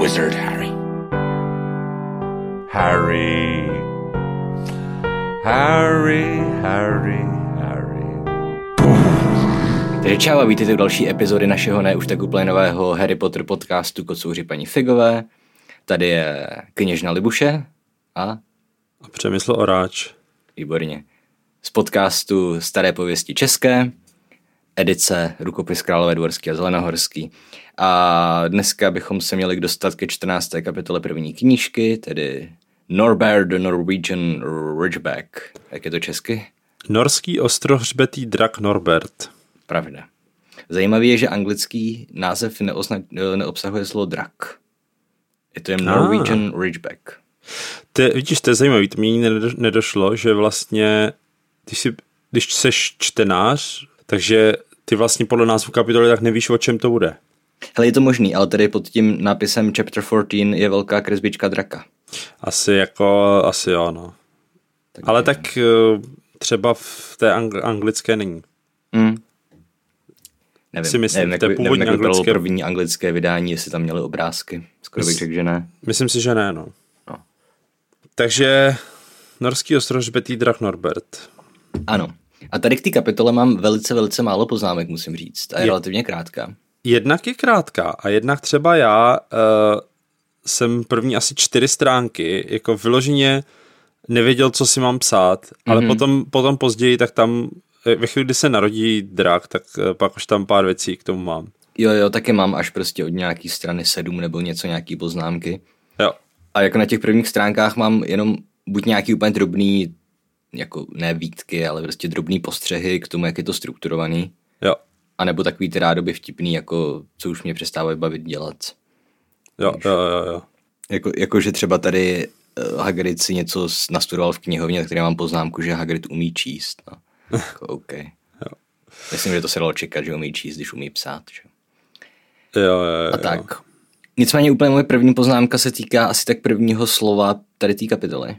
wizard, Harry. Harry. Harry, Harry, Harry. Takže čau a vítejte u další epizody našeho ne už tak úplně nového Harry Potter podcastu Kocouři paní Figové. Tady je kněžna Libuše a A Přemysl Oráč. výborně z podcastu Staré pověsti české, edice Rukopis Králové Dvorský a Zelenohorský. A dneska bychom se měli dostat ke 14. kapitole první knížky, tedy Norbert the Norwegian Ridgeback. Jak je to česky? Norský ostrohřbetý drak Norbert. Pravda. Zajímavé je, že anglický název neosna- neobsahuje slovo drak. Je to jen Norwegian Ridgeback. Ty, vidíš, to je zajímavé, to mi nedošlo, že vlastně, když, si, když seš čtenář, takže ty vlastně podle názvu kapitoly tak nevíš, o čem to bude. Hele, je to možný, ale tady pod tím nápisem Chapter 14 je velká kresbička draka. Asi jako, asi jo, no. Tak Ale tak eh, třeba v té ang- anglické není. Hmm. Nevím, Si myslím, nevím, to je jak, původní nevím, jak anglické- první anglické vydání, jestli tam měli obrázky. Skoro bych řekl, že ne. Myslím si, že ne, no. No. Takže norský ostrohřbetý drak Norbert. Ano. A tady k té kapitole mám velice, velice málo poznámek, musím říct. A je, Je- relativně krátká. Jednak je krátká a jednak třeba já uh, jsem první asi čtyři stránky jako vyloženě nevěděl, co si mám psát, mm-hmm. ale potom, potom později, tak tam eh, ve chvíli, kdy se narodí drak, tak uh, pak už tam pár věcí k tomu mám. Jo, jo, taky mám až prostě od nějaký strany sedm nebo něco, nějaký poznámky. Jo, A jako na těch prvních stránkách mám jenom buď nějaký úplně drobný, jako ne výtky, ale prostě drobný postřehy k tomu, jak je to strukturovaný. jo, A nebo takový ty rádoby vtipný, jako co už mě přestávají bavit dělat. jo, jo, jo, jo. Jako, jako že třeba tady uh, Hagrid si něco nastudoval v knihovně, na které mám poznámku, že Hagrid umí číst. No. Jako, OK. Myslím, že to se dalo čekat, že umí číst, když umí psát. Že? jo, jo, jo. A tak. Nicméně úplně moje první poznámka se týká asi tak prvního slova tady té kapitoly.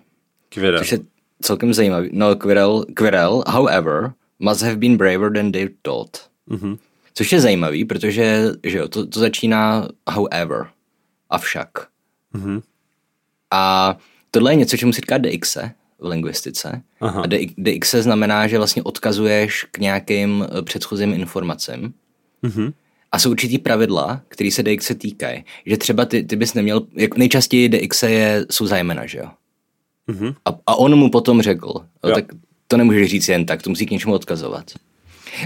Kvěda. Což je celkem zajímavý. No, Quirrell, Quirrell, however, must have been braver than they thought. Mm-hmm. Což je zajímavý, protože že jo, to, to začíná however, avšak. Mm-hmm. A tohle je něco, čemu se říká DXE v lingvistice. Aha. A DXE znamená, že vlastně odkazuješ k nějakým eh, předchozím informacím. Mhm. A jsou určitý pravidla, které se DXE týkají. Že třeba ty, ty bys neměl, jak nejčastěji DXE je, jsou zájmena, že jo? Mhm. A, a on mu potom řekl, no, Jo. tak to nemůžeš říct jen tak, to musí k něčemu odkazovat.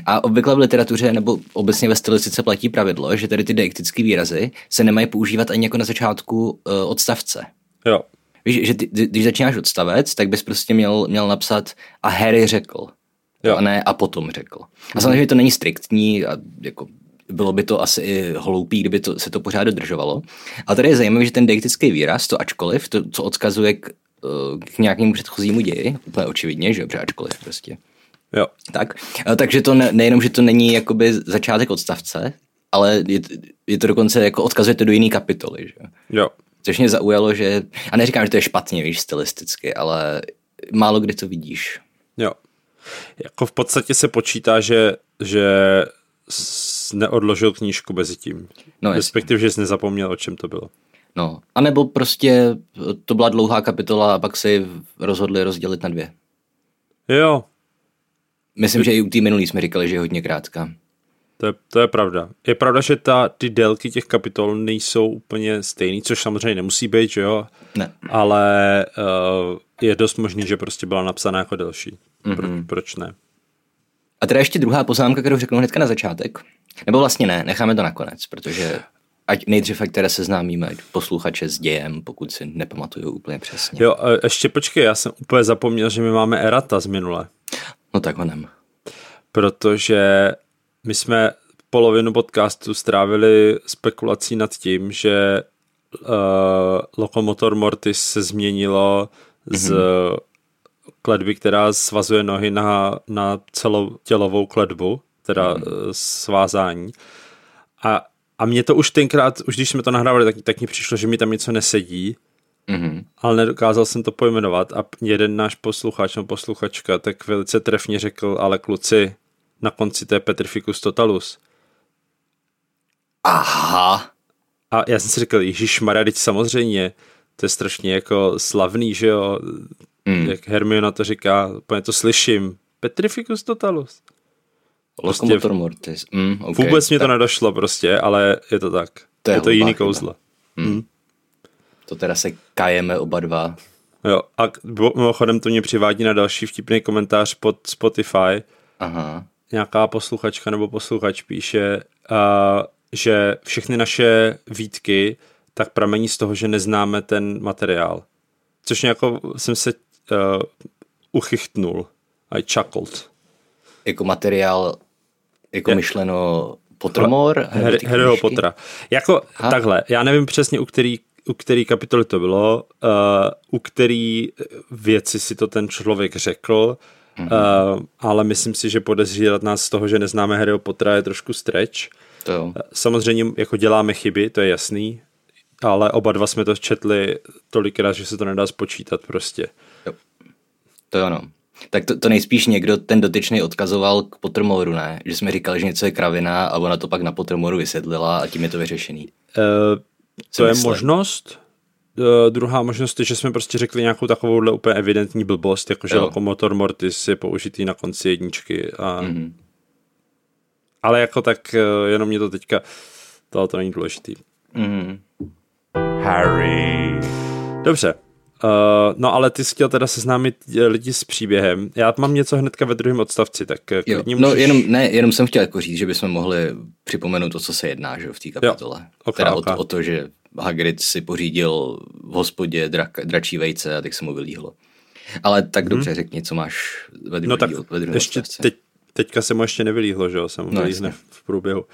A obvykle v literatuře nebo obecně ve stylistice platí pravidlo, že tady ty deiktické výrazy se nemají používat ani jako na začátku uh, odstavce. Jo, Víš, že ty, když začínáš odstavec, tak bys prostě měl, měl napsat a Harry řekl. Jo. A ne a potom řekl. A samozřejmě to není striktní a jako bylo by to asi i hloupý, kdyby to, se to pořád dodržovalo. A tady je zajímavé, že ten deiktický výraz, to ačkoliv, to, co odkazuje k, k nějakému předchozímu ději, úplně očividně, že jo, protože ačkoliv prostě. jo, Tak, A takže to ne, nejenom, že to není jakoby začátek odstavce, ale je, je to dokonce jako odkazuje to do jiné kapitoly, že jo. Což mě zaujalo, že, a neříkám, že to je špatně, víš, stylisticky, ale málo kdy to vidíš. Jo. Jako v podstatě se počítá, že, že neodložil knížku mezi tím. No. Respektive, že jsi nezapomněl, o čem to bylo. No, a nebo prostě to byla dlouhá kapitola a pak si rozhodli rozdělit na dvě. Jo, Myslím, že i u té minulý jsme říkali, že je hodně krátká. to je, to je pravda. Je pravda, že ta, ty délky těch kapitol nejsou úplně stejný, což samozřejmě nemusí být, že jo? Ne. Ale uh, je dost možný, že prostě byla napsána jako delší. Mhm. Pro, proč ne? A teda ještě druhá poznámka, kterou řeknu hnedka na začátek. Nebo vlastně ne, necháme to nakonec, protože ať nejdřív, ať teda seznámíme posluchače s dějem, pokud si nepamatuju úplně přesně. Jo, a ještě počkej, já jsem úplně zapomněl, že my máme Erata z minule. No tak honem. protože my jsme polovinu podcastu strávili spekulací nad tím, že uh, Lokomotor Mortis se změnilo z Mhm. kledby, která svazuje nohy na, na celou tělovou kledbu, teda Mhm. uh, svázání. A, a mě to už tenkrát, už když jsme to nahrávali, tak, tak mi přišlo, že mi tam něco nesedí, Mhm. ale nedokázal jsem to pojmenovat a jeden náš posluchač nebo posluchačka tak velice trefně řekl, ale kluci, na konci té Petrificus Totalus. Aha. A já jsem si řekl, Ježíš teď samozřejmě, to je strašně jako slavný, že jo, mm. jak Hermiona to říká, úplně to slyším. Petrificus totalus. Locomotor mortis. Mm, okay. Vůbec mě to nedošlo prostě, ale je to tak. To je, je to jiný chyba. kouzlo. Mm. Mm. To teda se kajeme oba dva. Jo, a mimochodem to mě přivádí na další vtipný komentář pod Spotify. Aha. Nějaká posluchačka nebo posluchač píše, uh, že všechny naše výtky tak pramení z toho, že neznáme ten materiál. Což nějako jsem se uh, uchychtnul. I chuckled. Jako materiál, jako je. myšleno Pottermore? Harryho Pottera. Jako Aha. takhle, já nevím přesně, u který, u který kapitoly to bylo, uh, u který věci si to ten člověk řekl, mm-hmm. uh, ale myslím si, že podezřívat nás z toho, že neznáme Harryho Pottera je trošku stretch. To jo. Samozřejmě jako děláme chyby, to je jasný, ale oba dva jsme to četli tolikrát, že se to nedá spočítat prostě. Jo. To jo, no. Tak to, to nejspíš někdo ten dotyčný odkazoval k Pottermoru, ne? Že jsme říkali, že něco je kravina a ona to pak na Pottermoru vysvětlila a tím je to vyřešený. Uh, to je možnost. Uh, druhá možnost je, že jsme prostě řekli nějakou takovouhle úplně evidentní blbost, jakože lokomotor mortis je použitý na konci jedničky. A... Mm-hmm. Ale jako tak uh, jenom mě to teďka, tohle to není důležitý. Mm-hmm. Harry. Dobře, Uh, no ale ty jsi chtěl teda seznámit eh, lidi s příběhem. Já mám něco hnedka ve druhém odstavci, tak eh, jo. No můžeš... jenom, ne, jenom jsem chtěl jako říct, že bychom mohli připomenout to, co se jedná že, v té kapitole. Okay, teda okay. O, o, to, že Hagrid si pořídil v hospodě drak, dračí vejce a tak se mu vylíhlo. Ale tak hmm. dobře, řekni, co máš ve druhém No tak ve ještě teď, teďka se mu ještě nevylíhlo, že jo, se mu no, v průběhu.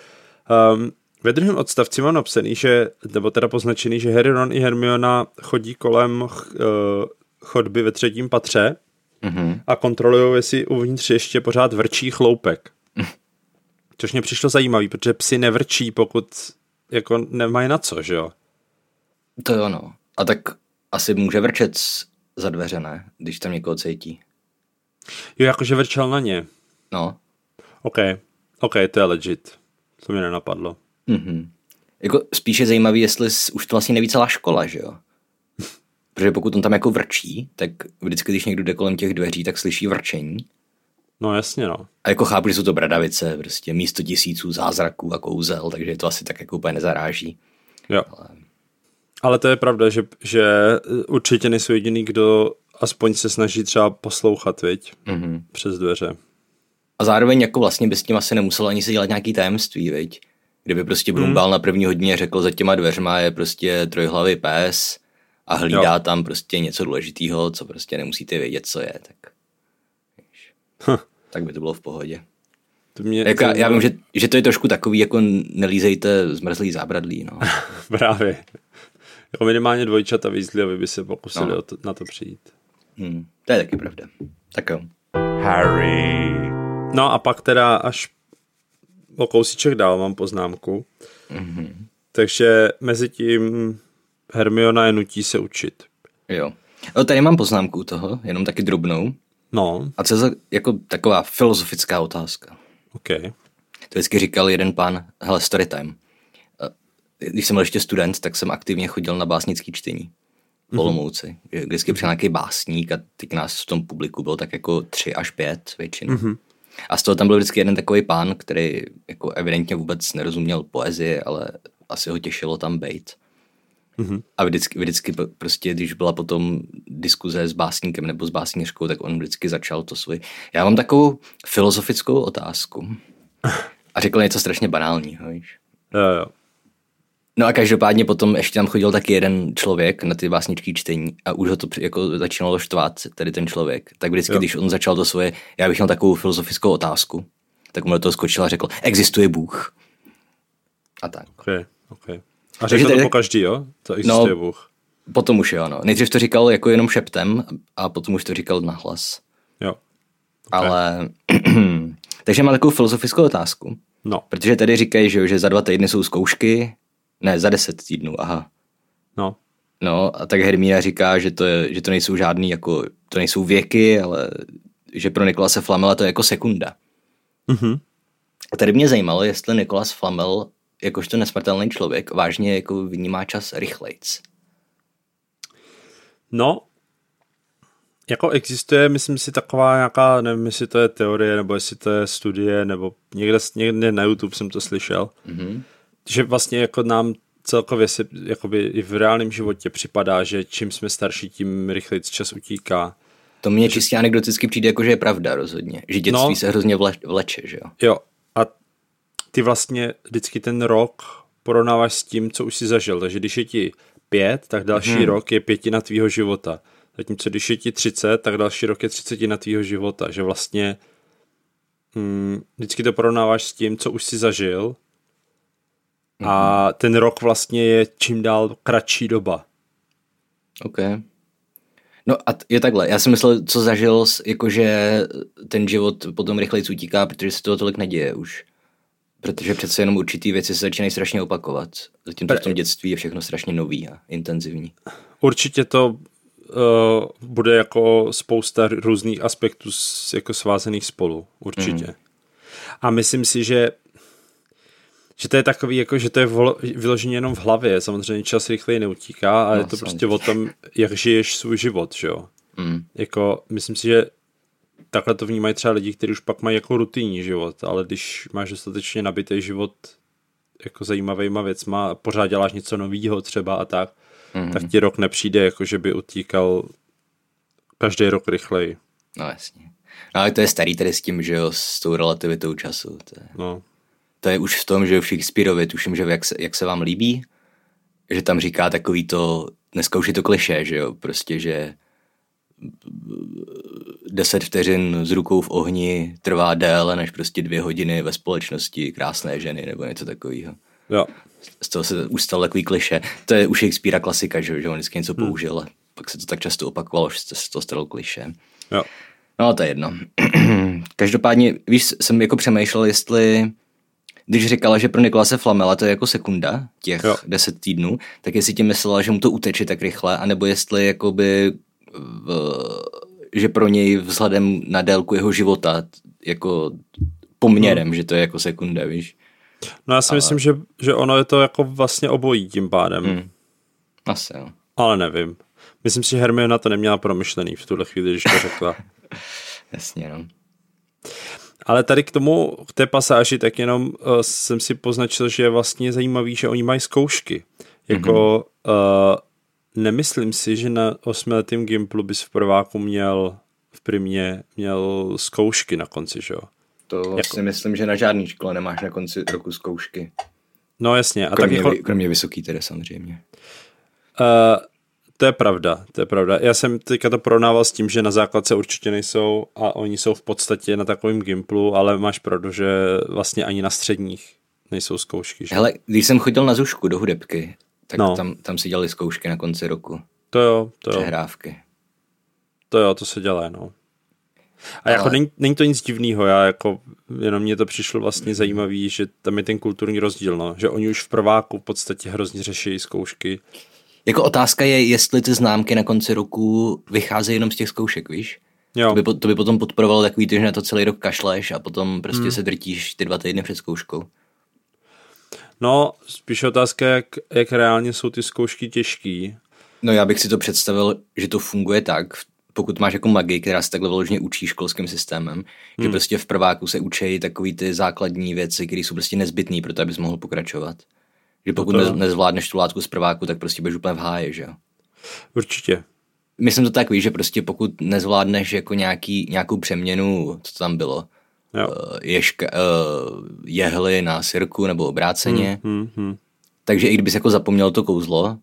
Um, ve druhém odstavci mám napsaný, že, nebo teda poznačený, že Harry, Ron i Hermiona chodí kolem uh, chodby ve třetím patře mm-hmm. a kontrolují, jestli uvnitř ještě pořád vrčí chloupek. Což mě přišlo zajímavý, protože psi nevrčí, pokud jako nemají na co, že jo? To jo, no. A tak asi může vrčet za dveře, ne? Když tam někoho cítí. Jo, jakože vrčel na ně. No. OK, OK, to je legit. To mi nenapadlo. Mm-hmm. Jako spíš je zajímavý, jestli už to vlastně neví celá škola, že jo? Protože pokud on tam jako vrčí, tak vždycky, když někdo jde kolem těch dveří, tak slyší vrčení. No jasně, no. A jako chápu, že jsou to bradavice, prostě místo tisíců zázraků a kouzel, takže to asi tak jako úplně nezaráží. Jo. Ale, Ale to je pravda, že, že určitě nejsou jediný, kdo aspoň se snaží třeba poslouchat, viď? Mm-hmm. Přes dveře. A zároveň jako vlastně by s tím asi nemusel ani si dělat nějaký tajemství, viď? Kdyby prostě Brumbal hmm. na první hodině řekl, za těma dveřma je prostě trojhlavý pes a hlídá jo. tam prostě něco důležitého, co prostě nemusíte vědět, co je, tak huh. tak by to bylo v pohodě. To mě, jako, to... Já vím, že, že to je trošku takový, jako nelízejte zmrzlý zábradlí, no. Právě. Jako minimálně dvojčata výzly, aby by se pokusili no. to, na to přijít. Hmm, to je taky pravda. Tak jo. Harry. No a pak teda až o kousíček dál mám poznámku. Mm-hmm. Takže mezi tím Hermiona je nutí se učit. Jo. O, tady mám poznámku toho, jenom taky drobnou. No. A co je za, jako taková filozofická otázka. OK. To vždycky říkal jeden pán, hele, story time. Když jsem byl ještě student, tak jsem aktivně chodil na básnický čtení. V mhm. Olomouci. Mm-hmm. Vždycky přijel nějaký básník a teď nás v tom publiku bylo tak jako tři až pět většinou. Mm-hmm. A z toho tam byl vždycky jeden takový pán, který jako evidentně vůbec nerozuměl poezii, ale asi ho těšilo tam být. Mm-hmm. A vždycky, vždycky prostě, když byla potom diskuze s básníkem nebo s básnířkou, tak on vždycky začal to svůj. Já mám takovou filozofickou otázku. A řekl něco strašně banálního, víš? Jo, jo. No a každopádně potom ještě tam chodil taky jeden člověk na ty básničky čtení a už ho to jako začínalo štvát, tady ten člověk. Tak vždycky, jo. když on začal to svoje, já bych měl takovou filozofickou otázku, tak mu do toho skočil a řekl, existuje Bůh. A tak. Okay, okay. A řekl to po každý, jo? To existuje no, Bůh. Potom už jo, no. Nejdřív to říkal jako jenom šeptem a potom už to říkal nahlas. Jo. Okay. Ale, takže mám takovou filozofickou otázku. No. Protože tady říkají, že, že za dva týdny jsou zkoušky, ne, za deset týdnů, aha. No. No a tak Hermína říká, že to, je, že to nejsou žádný, jako, to nejsou věky, ale že pro Nikolase Flamela to je jako sekunda. Mm-hmm. A tady mě zajímalo, jestli Nikolas Flamel jakožto nesmrtelný člověk, vážně jako vnímá čas rychlejc. No, jako existuje, myslím si, taková nějaká, nevím, jestli to je teorie, nebo jestli to je studie, nebo někde, někde na YouTube jsem to slyšel, mm-hmm. Že vlastně jako nám celkově se jakoby i v reálném životě připadá, že čím jsme starší, tím rychleji čas utíká. To mě čistě anekdoticky přijde jako, že je pravda rozhodně. Že dětství no, se hrozně vle, vleče, že jo? Jo. A ty vlastně vždycky ten rok porovnáváš s tím, co už si zažil. Takže když je ti pět, tak další hmm. rok je pětina tvýho života. Zatímco když je ti 30, tak další rok je třicetina tvýho života. Že vlastně hmm, vždycky to porovnáváš s tím, co už si zažil a mhm. ten rok vlastně je čím dál kratší doba. OK. No a je takhle, já jsem myslel, co zažil, jakože ten život potom rychleji utíká, protože se toho tolik neděje už. Protože přece jenom určitý věci se začínají strašně opakovat. Zatímco v tom dětství je všechno strašně nový a intenzivní. Určitě to uh, bude jako spousta různých aspektů s, jako svázaných spolu. Určitě. Mm. A myslím si, že že to je takový, jako, že to je vyloženě jenom v hlavě. Samozřejmě čas rychleji neutíká, ale no, je to prostě o tom, jak žiješ svůj život, že jo. Mm. Jako, myslím si, že takhle to vnímají třeba lidi, kteří už pak mají jako rutinní život, ale když máš dostatečně nabitý život jako zajímavýma věcma, pořád děláš něco nového třeba a tak, mm. tak ti rok nepřijde, jako že by utíkal každý rok rychleji. No jasně. No ale to je starý tady s tím, že jo, s tou relativitou času. To je... No to je už v tom, že v Shakespeareovi, tuším, že jak se, jak se vám líbí, že tam říká takový to, dneska už je to kliše, že jo, prostě, že deset vteřin s rukou v ohni trvá déle než prostě dvě hodiny ve společnosti krásné ženy nebo něco takového. Jo. Z toho se ustal takový kliše. To je u Shakespearea klasika, že, že on vždycky něco hmm. použil a pak se to tak často opakovalo, že se to stalo kliše. Jo. No to je jedno. Každopádně, víš, jsem jako přemýšlel, jestli když říkala, že pro Nikolase Flamela to je jako sekunda, těch jo. deset týdnů, tak jestli tím myslela, že mu to uteče tak rychle, anebo jestli jakoby v, že pro něj vzhledem na délku jeho života jako poměrem, hmm. že to je jako sekunda, víš. No já si Ale... myslím, že, že ono je to jako vlastně obojí tím pádem. Hmm. Asi jo. Ale nevím. Myslím si, že Hermiona to neměla promyšlený v tuhle chvíli, když to řekla. Jasně, no. Ale tady k tomu, k té pasáži, tak jenom uh, jsem si poznačil, že je vlastně zajímavý, že oni mají zkoušky. Jako mm-hmm. uh, nemyslím si, že na osmiletém Gimplu bys v prváku měl v primě měl zkoušky na konci, že jo? To jako... si myslím, že na žádný škole nemáš na konci roku zkoušky. No jasně. A kromě, tak jako... kromě vysoký tedy samozřejmě. Uh, to je pravda, to je pravda. Já jsem teďka to porovnával s tím, že na základce určitě nejsou a oni jsou v podstatě na takovém gimplu, ale máš pravdu, že vlastně ani na středních nejsou zkoušky. Že? Hele, když jsem chodil na zušku do hudebky, tak no. tam, tam si dělali zkoušky na konci roku. To jo, to jo. Přehrávky. To jo, to se dělá, no. A ale... jako není, není to nic divného, já jako, jenom mě to přišlo vlastně zajímavý, že tam je ten kulturní rozdíl, no. že oni už v prváku v podstatě hrozně řeší zkoušky jako otázka je, jestli ty známky na konci roku vycházejí jenom z těch zkoušek, víš? Jo. To, by, to by potom podporovalo takový, že na to celý rok kašleš a potom prostě hmm. se drtíš ty dva týdny před zkouškou. No, spíš otázka, jak, jak reálně jsou ty zkoušky těžký. No já bych si to představil, že to funguje tak, pokud máš jako magii, která se takhle vyloženě učí školským systémem, hmm. že prostě v prváku se učí takový ty základní věci, které jsou prostě nezbytné pro to, abys mohl pokračovat. Že pokud no to... nezvládneš tu látku z prváku, tak prostě budeš úplně v háji, že jo? Určitě. Myslím to tak, víš, že prostě pokud nezvládneš jako nějaký, nějakou přeměnu, co tam bylo, jo. Uh, ješka, uh, jehly na sirku nebo obráceně, hmm, hmm, hmm. takže i kdybys jako zapomněl to kouzlo,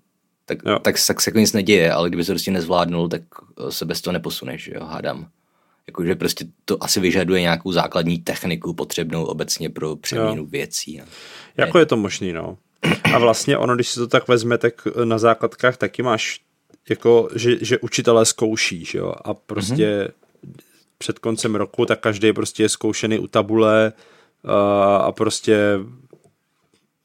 tak, tak, tak, tak se jako nic neděje, ale kdyby se prostě nezvládnul, tak eh, se bez toho neposuneš, jo, hádám. Jakože prostě to asi vyžaduje nějakou základní techniku potřebnou obecně pro přeměnu jo. věcí. No. Jako je to možný, no. A vlastně ono, když si to tak vezme, tak na základkách taky máš jako, že, že učitelé zkouší, že jo, a prostě mm-hmm. před koncem roku, tak každý prostě je zkoušený u tabule a, a prostě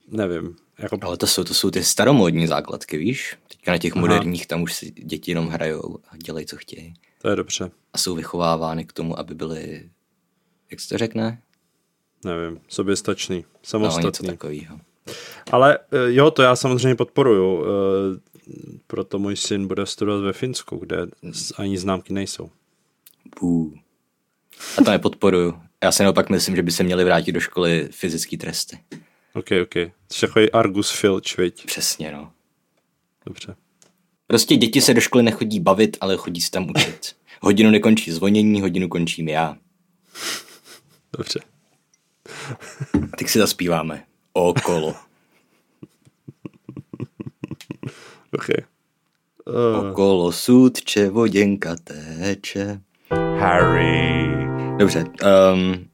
nevím. Jako... Ale to jsou, to jsou ty staromodní základky, víš? Teďka na těch Aha. moderních tam už si děti jenom hrajou a dělají, co chtějí. To je dobře. A jsou vychovávány k tomu, aby byly, jak se to řekne? Nevím, soběstačný, samostatný. No, něco takového. Ale eh, jo, to já samozřejmě podporuju. eh, Proto můj syn bude studovat ve Finsku, kde ani známky nejsou. Bů. A to nepodporuju. Já si naopak myslím, že by se měli vrátit do školy fyzické tresty. OK, OK. Jsi takový Argus Filch, viď? Přesně, no. Dobře. Prostě děti se do školy nechodí bavit, ale chodí se tam učit. Hodinu nekončí zvonění, hodinu končím já. Dobře. A teď si zaspíváme. Okolo. OK. Uh, Okolo sudče voděnka téče. Harry, Dobře, um,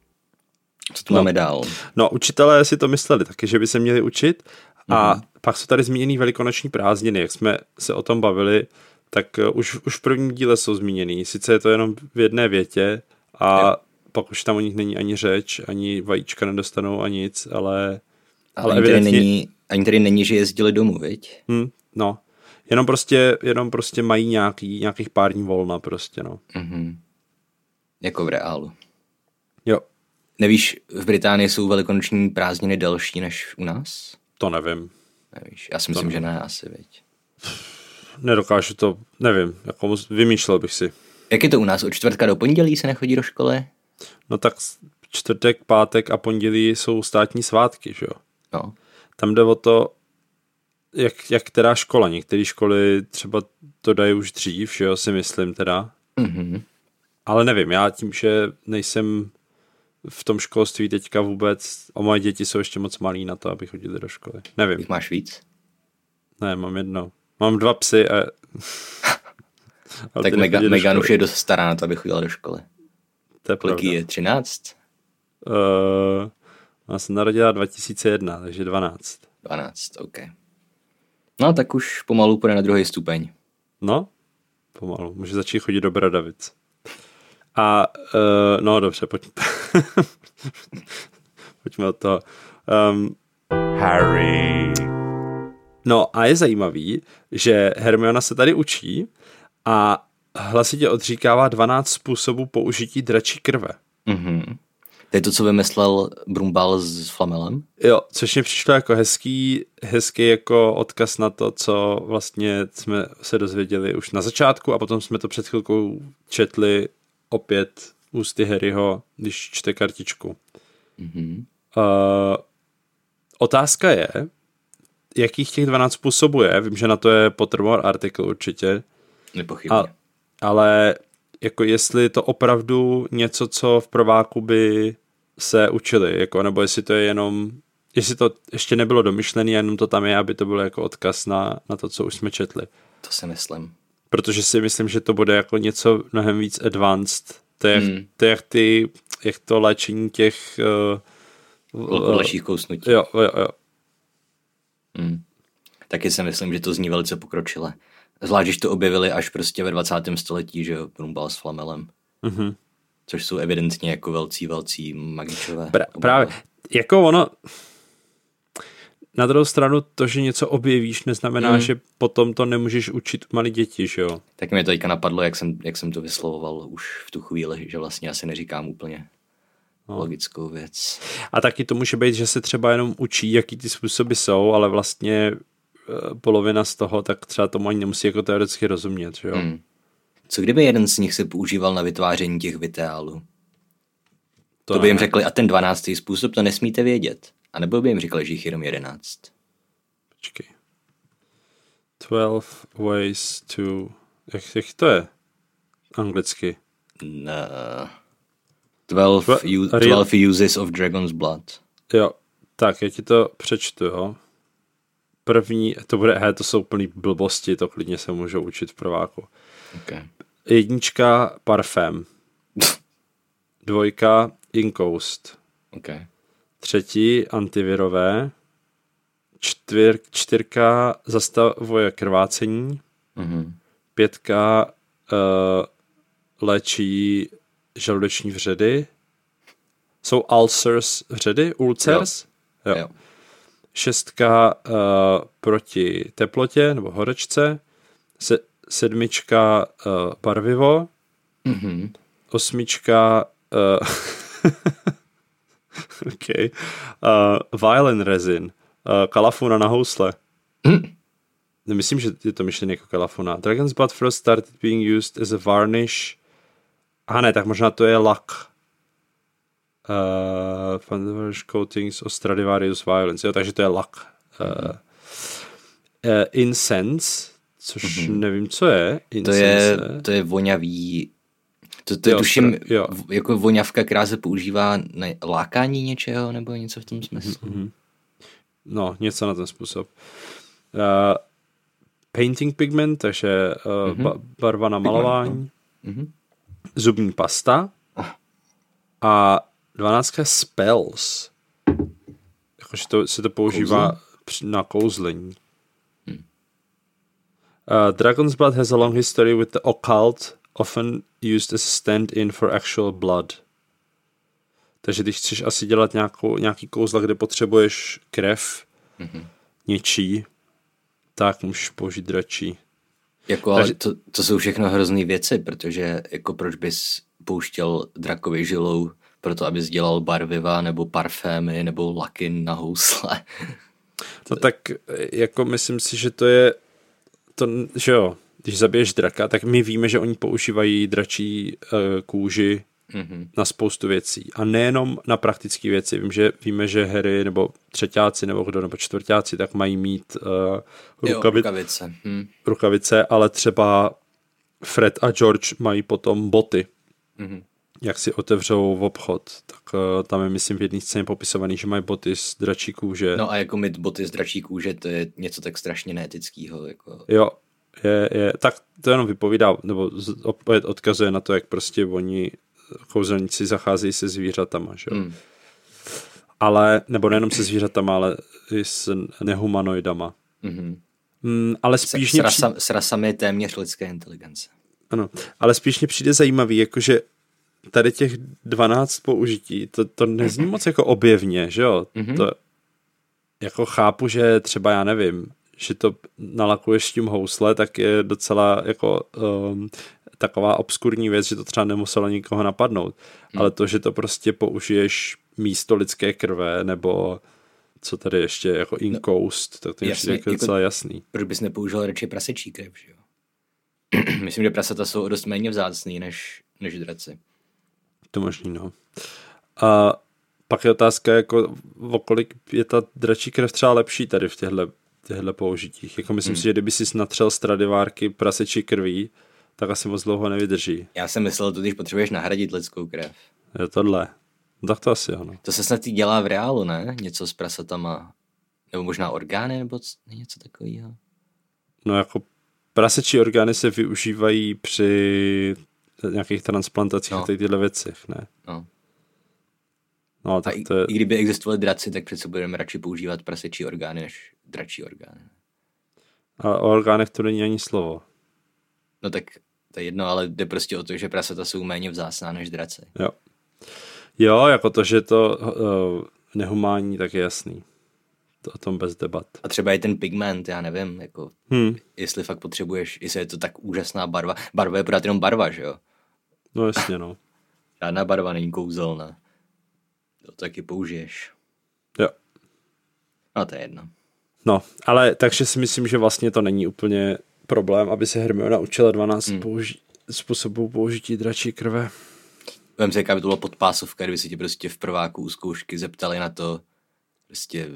co tu máme dál? no, učitelé si to mysleli taky, že by se měli učit a mm-hmm. pak jsou tady zmíněný velikonoční prázdniny, jak jsme se o tom bavili, tak uh, už, už v prvním díle jsou zmíněný. Sice je to jenom v jedné větě a Jo. pak už tam o nich není ani řeč, ani vajíčka nedostanou a nic, ale, Ale ani tady, není, ani tady není, že jezdili domů, viď? hm, no, jenom prostě, jenom prostě mají nějaký, nějakých pár dní volna prostě, no. Mhm. Jako v reálu. Jo, Nevíš, v Británii jsou velikonoční prázdniny delší než u nás? to nevím. Nevíš, já si myslím, že ne asi, viď? Nedokážu to, nevím, jako vymýšlel bych si. Jak je to u nás? Od čtvrtka do pondělí se nechodí do školy? No tak čtvrtek, pátek a pondělí jsou státní svátky, že jo. No. Tam jde o to, jak, jak která škola. Některé školy třeba to dají už dřív, že jo, si myslím teda. Mhm. Ale nevím, já tím, že nejsem v tom školství teďka vůbec, a moje děti jsou ještě moc malí na to, aby chodili do školy. Nevím, Jich máš víc? ne, mám jedno. Mám dva psy a... tak Mega, Megan už je dost stará na to, aby chodila do školy. To je Kolik je? 13? Uh, já jsem narodila 2001, takže 12. 12, OK. No tak už pomalu půjde na druhý stupeň. No, pomalu. Může začít chodit do Bradavic. A, uh, no dobře, pojď. pojďme od toho. Um, Harry, no a je zajímavý, že Hermiona se tady učí a hlasitě odříkává 12 způsobů použití dračí krve. Mhm. To je to, co vymyslel Brumbal s Flamelem? Jo, což mi přišlo jako hezký, hezký jako odkaz na to, co vlastně jsme se dozvěděli už na začátku a potom jsme to před chvilkou četli opět ústy Harryho, když čte kartičku. Mhm. Uh, otázka je, jakých těch 12 způsobů je, vím, že na to je Pottermore artikl určitě, Nepochybně. a, ale jako jestli to opravdu něco, co v prváku by se učili, jako, nebo jestli to je jenom, jestli to ještě nebylo domyšlené, jenom to tam je, aby to bylo jako odkaz na, na to, co už jsme četli. To si myslím. Protože si myslím, že to bude jako něco mnohem víc advanced. To je, Hmm. hmm. to je jak, ty, jak to léčení těch... Uh, kousnutí. jo, jo, jo. Mm. Taky si myslím, že to zní velice pokročile. Zvlášť, když to objevili až prostě ve 20. století, že jo, Brumbal s Flamelem. Mhm. Což jsou evidentně jako velcí, velcí magičové. Pra, právě, jako ono, na druhou stranu to, že něco objevíš, neznamená, Mm. že potom to nemůžeš učit malí děti, že jo? Tak mě to teďka napadlo, jak jsem, jak jsem to vyslovoval už v tu chvíli, že vlastně asi neříkám úplně no. logickou věc. A taky to může být, že se třeba jenom učí, jaký ty způsoby jsou, ale vlastně polovina z toho, tak třeba tomu ani nemusí jako teoreticky rozumět, že jo? Mm. Hmm. Co kdyby jeden z nich se používal na vytváření těch viteálů? To, to by jim ne. řekli, a ten dvanáctý způsob to nesmíte vědět. A nebo by jim řekli, že jich je jenom jedenáct. Počkej. 12 ways to... Jak, jak to je? Anglicky. No. 12, Twe- u, real- 12 uses of Dragon's Blood. Jo, tak já ti to přečtu, jo. První, to bude, he, to jsou plný blbosti, to klidně se můžou učit v prváku. Okay. Jednička parfém. Dvojka inkoust. Okay. Třetí antivirové. Čtyř, čtyřka zastavuje krvácení. Mhm. Pětka uh, léčí žaludeční vředy. Jsou ulcers vředy? Ulcers? Jo. jo. Šestka uh, proti teplotě nebo horečce. Se, sedmička uh, barvivo. Mhm. Osmička uh, okay. uh, violin resin. Kalafuna na housle. Hm. Nemyslím, že je to myšlený jako Kalafuna. Dragon's Blood first started being used as a varnish. A ne, tak možná to je lak. Uh, Fantavarnish coatings of Stradivarius Violence. Jo, takže to je lak. Uh, uh, incense, což mm-hmm. nevím, co je. To Incense. je, to je voňavý, to, to je Jo, tuším pra- jo. jako voňavka, která se používá na lákání něčeho nebo něco v tom smyslu. Mhm. No, něco na ten způsob. Uh, painting pigment, takže uh, mm-hmm. ba- barva na malování. Mhm. Zubní pasta. A dvanáctka je spells. Jakože to, se to používá při- na kouzlení. Hm. Uh, Dragon's Blood has a long history with the occult, often used as a stand-in for actual blood. Takže když chceš asi dělat nějakou, nějaký kouzla, kde potřebuješ krev Mhm. něčí, tak můžeš použít dračí. Jako, ale Takže- to, to jsou všechno hrozný věci, protože jako proč bys pouštěl drakovi žilou proto, abys dělal barviva nebo parfémy nebo laky na housle. No tak jako myslím si, že to je to, že jo, když zabiješ draka, tak my víme, že oni používají dračí uh, kůži Mhm. na spoustu věcí. A nejenom na praktické věci. Vím, že víme, že Harry nebo třetíáci nebo kdo nebo čtvrtáci tak mají mít uh, Jo, rukavi, rukavice. Hm. rukavice, ale třeba Fred a George mají potom boty. Mhm. Jak si otevřou v obchod, tak uh, tam je, myslím, v jedné scéně popisovaný, že mají boty z dračí kůže. No a jako mít boty z dračí kůže, to je něco tak strašně neetického. Jako. Jo, je, je, tak to jenom vypovídá, nebo opět odkazuje na to, jak prostě oni kouzelníci zacházejí se zvířatama, že jo. Hm. Ale, nebo nejenom se zvířatama, ale i s nehumanoidama. Mhm. Mm, ale S, spíš s, mě rasa, přijde, s rasami téměř lidské inteligence. ano, ale spíš mě přijde zajímavý, jakože tady těch 12 použití, to, to nezní moc jako objevně, že jo? Mhm. To, jako chápu, že třeba já nevím, že to nalakuješ tím housle, tak je docela jako um, taková obskurní věc, že to třeba nemuselo nikoho napadnout. Hmm. Ale to, že to prostě použiješ místo lidské krve, nebo co tady ještě jako inkoust, tak to je jasně, jako docela jasný. Proč bys nepoužil radši prasečí krev, že jo? Myslím, že prasata jsou dost méně vzácný než, než draci. To možný, no. A pak je otázka, jako o kolik je ta dračí krev třeba lepší tady v těchto, těchto použitích. Jako myslím Hmm. si, že kdyby si natřel stradivárky prasečí krví, tak asi moc dlouho nevydrží. Já jsem myslel, to když potřebuješ nahradit lidskou krev. Je tohle. No, tak to asi ano. To se snad i dělá v reálu, ne? Něco s prasatama. Nebo možná orgány, nebo něco takového. No jako prasečí orgány se využívají při nějakých transplantacích No. a tyhle věcech, ne? No. No, A tak i, to je, i kdyby existovali draci, tak přece budeme radši používat prasečí orgány než dračí orgány. a o orgánech to není ani slovo. No tak to je jedno, ale jde prostě o to, že prasata jsou méně vzácná než draci. Jo. Jo, jako to, že to uh, nehumánní, tak je jasný. To o tom bez debat. A třeba i ten pigment, já nevím, jako Hmm. jestli fakt potřebuješ, jestli je to tak úžasná barva. Barva je pořád jenom barva, že jo? No jasně, no. Žádná barva není kouzelná. To taky použiješ. Jo. No to je jedno. No, ale takže si myslím, že vlastně to není úplně problém, aby se Hermiona učila 12 hmm. použi- způsobů použití dračí krve. Vem si, jaká by to byla podpásovka, kdyby se tě prostě v prváku u zkoušky zeptali na to, prostě,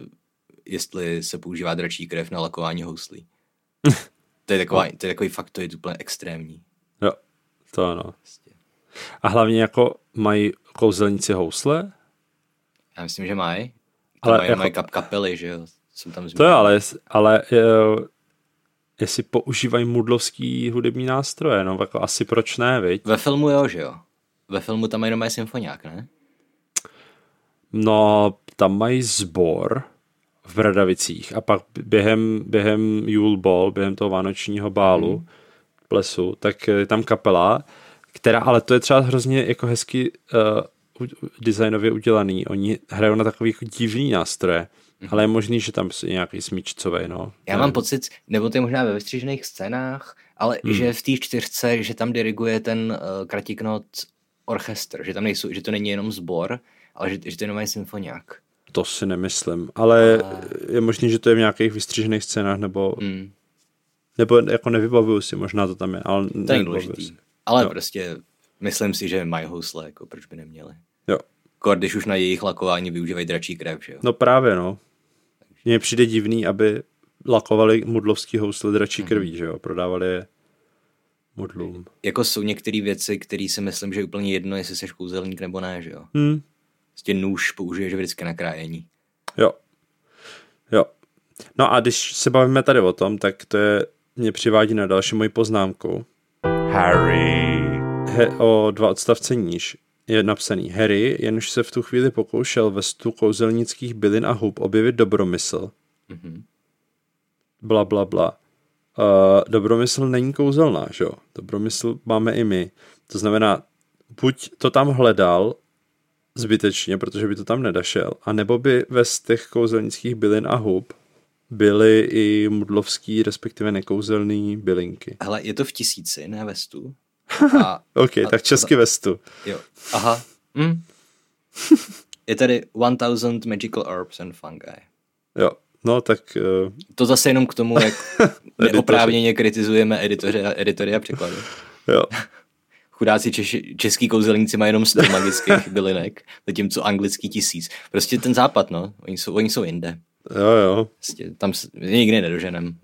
jestli se používá dračí krev na lakování houslí. to, je taková, to je takový fakt, to je úplně extrémní. Jo, to ano. A hlavně jako mají kouzelníci housle? Já myslím, že mají. Ale Ale mají, jako- mají kap, kapely, že jo? Jsou tam To je ale, ale eh, jestli používají mudlovský hudební nástroje, no jako asi proč ne, viď? Ve filmu jo, že jo? Ve filmu tam jenom je symfoniák, ne? No, tam mají sbor v Bradavicích a pak během, během Yule Ball, během toho vánočního bálu, hmm. plesu, tak je tam kapela, která, ale to je třeba hrozně jako hezky uh, designově udělaný. Oni hrajou na takový jako divný nástroje, hmm. ale je možný, že tam je nějaký smíčcový, no. Já mám pocit, nebo to je možná ve vystřižených scénách, ale hmm. že v té čtyřce, že tam diriguje ten uh, kratiknot orchestr, že tam nejsou, že to není jenom sbor, ale že, že to jenom je symfoniák. To si nemyslím, ale A- je možný, že to je v nějakých vystřížených scénách, nebo, Hmm. nebo jako nevybavuju si, možná to tam je, ale To není nevybavuju důležitý. si. Ale Jo. prostě myslím si, že mají housle, jako proč by neměli. Jo. Kor, když už na jejich lakování využívají dračí krev, že jo? No právě, no. Mně přijde divný, aby lakovali mudlovský housle dračí Mhm. krví, že jo, prodávali je mudlům. Jako jsou některé věci, které si myslím, že je úplně jedno, jestli jsi kouzelník nebo ne, že jo? Hm, Prostě nůž použiješ vždycky na krájení. jo. Jo. No a když se bavíme tady o tom, tak to je, mě přivádí na další moji poznámku. Harry, He, o dva odstavce níž je napsaný Harry, jenž se v tu chvíli pokoušel ve stu kouzelnických bylin a hub objevit dobromysl. Mhm. Bla, bla, bla. Uh, dobromysl není kouzelná, že jo? Dobromysl máme i my. To znamená, buď to tam hledal zbytečně, protože by to tam nedašel, anebo by ve těch kouzelnických bylin a hub byly i mudlovský, respektive nekouzelný bylinky. Hele, je to v tisíci, ne ve stu. A, OK, A- tak česky ve stu. jo. Aha. Hm. Je tady 1000 magical herbs and fungi. Jo, no tak uh, To zase jenom k tomu, jak neoprávněně kritizujeme editoře a editory a překlady. jo. Chudáci češi, český kouzelníci mají jenom 100 magických bylinek, zatímco anglický tisíc. Prostě ten západ, no. Oni jsou, oni jsou jinde. Jo, jo. Prostě tam nikdy nedoženem.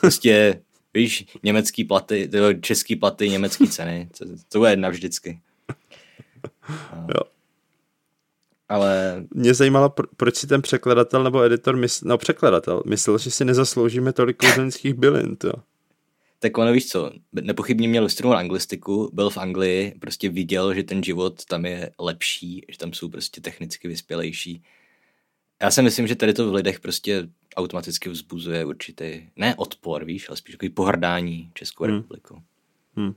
Prostě, víš, německý platy, český platy, německý ceny. To, to bude jedna vždycky. A- Jo. Ale Mě zajímalo, pro- proč si ten překladatel nebo editor, mysl, no překladatel, myslel, že si nezasloužíme tolik kouzelnických bylin, to. tak ono víš co, nepochybně měl vystudovat anglistiku, byl v Anglii, prostě viděl, že ten život tam je lepší, že tam jsou prostě technicky vyspělejší. Já si myslím, že tady to v lidech prostě automaticky vzbuzuje určitý, ne odpor, víš, ale spíš takový pohrdání Českou Hmm. republikou. Hmm.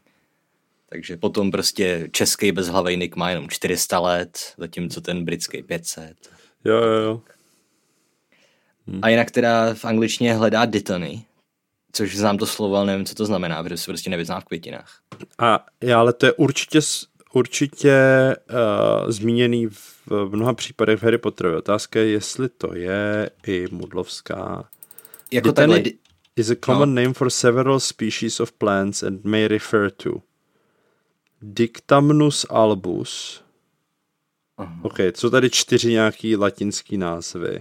Takže potom prostě český bezhlavejnik má jenom 400 let, zatímco ten britský 500. Jo, jo, jo. A jinak teda v angličtině hledá Dittany, což znám to slovo, ale nevím, co to znamená, protože se prostě nevyznám v květinách. A já, ale to je určitě, určitě uh, zmíněný v mnoha případech v Harry Potterovi. Otázka je, jestli to je i mudlovská. Jako Dittany takhle, di- is a common name for several species of plants and may refer to Dictamnus albus. Aha. OK, jsou tady čtyři nějaký latinský názvy.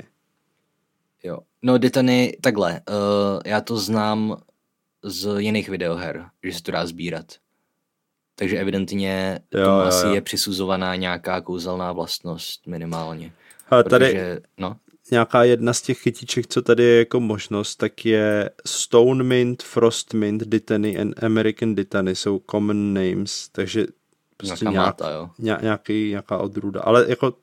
Jo. No Ditany, takhle, uh, já to znám z jiných videoher, že se to dá sbírat. Takže evidentně Jo, tomu jo, asi jo. je přisuzovaná nějaká kouzelná vlastnost minimálně. Ale tady Protože, no, nějaká jedna z těch chytiček, co tady je jako možnost, tak je Stone Mint, Frost Mint, Dittany and American Dittany jsou common names, takže prostě nějaká nějak, máta, jo. ně, nějaký, nějaká odrůda. Ale jako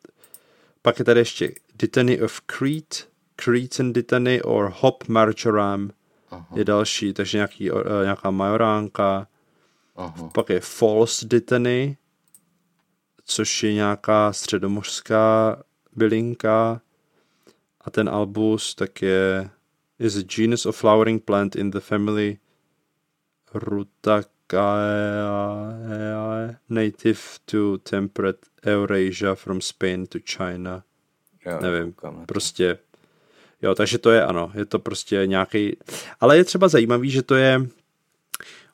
pak je tady ještě Dittany of Crete, Cretan Dittany or Hop Marjoram Aha, je další, takže nějaký, uh, nějaká majoránka. Aha. Pak je False Dittany, což je nějaká středomořská bylinka. A ten albus tak je is a genus of flowering plant in the family Rutaceae, native to temperate Eurasia from Spain to China. Jo, Nevím, koukám prostě, jo, takže to je ano, je to prostě nějaký, ale je třeba zajímavý, že to je,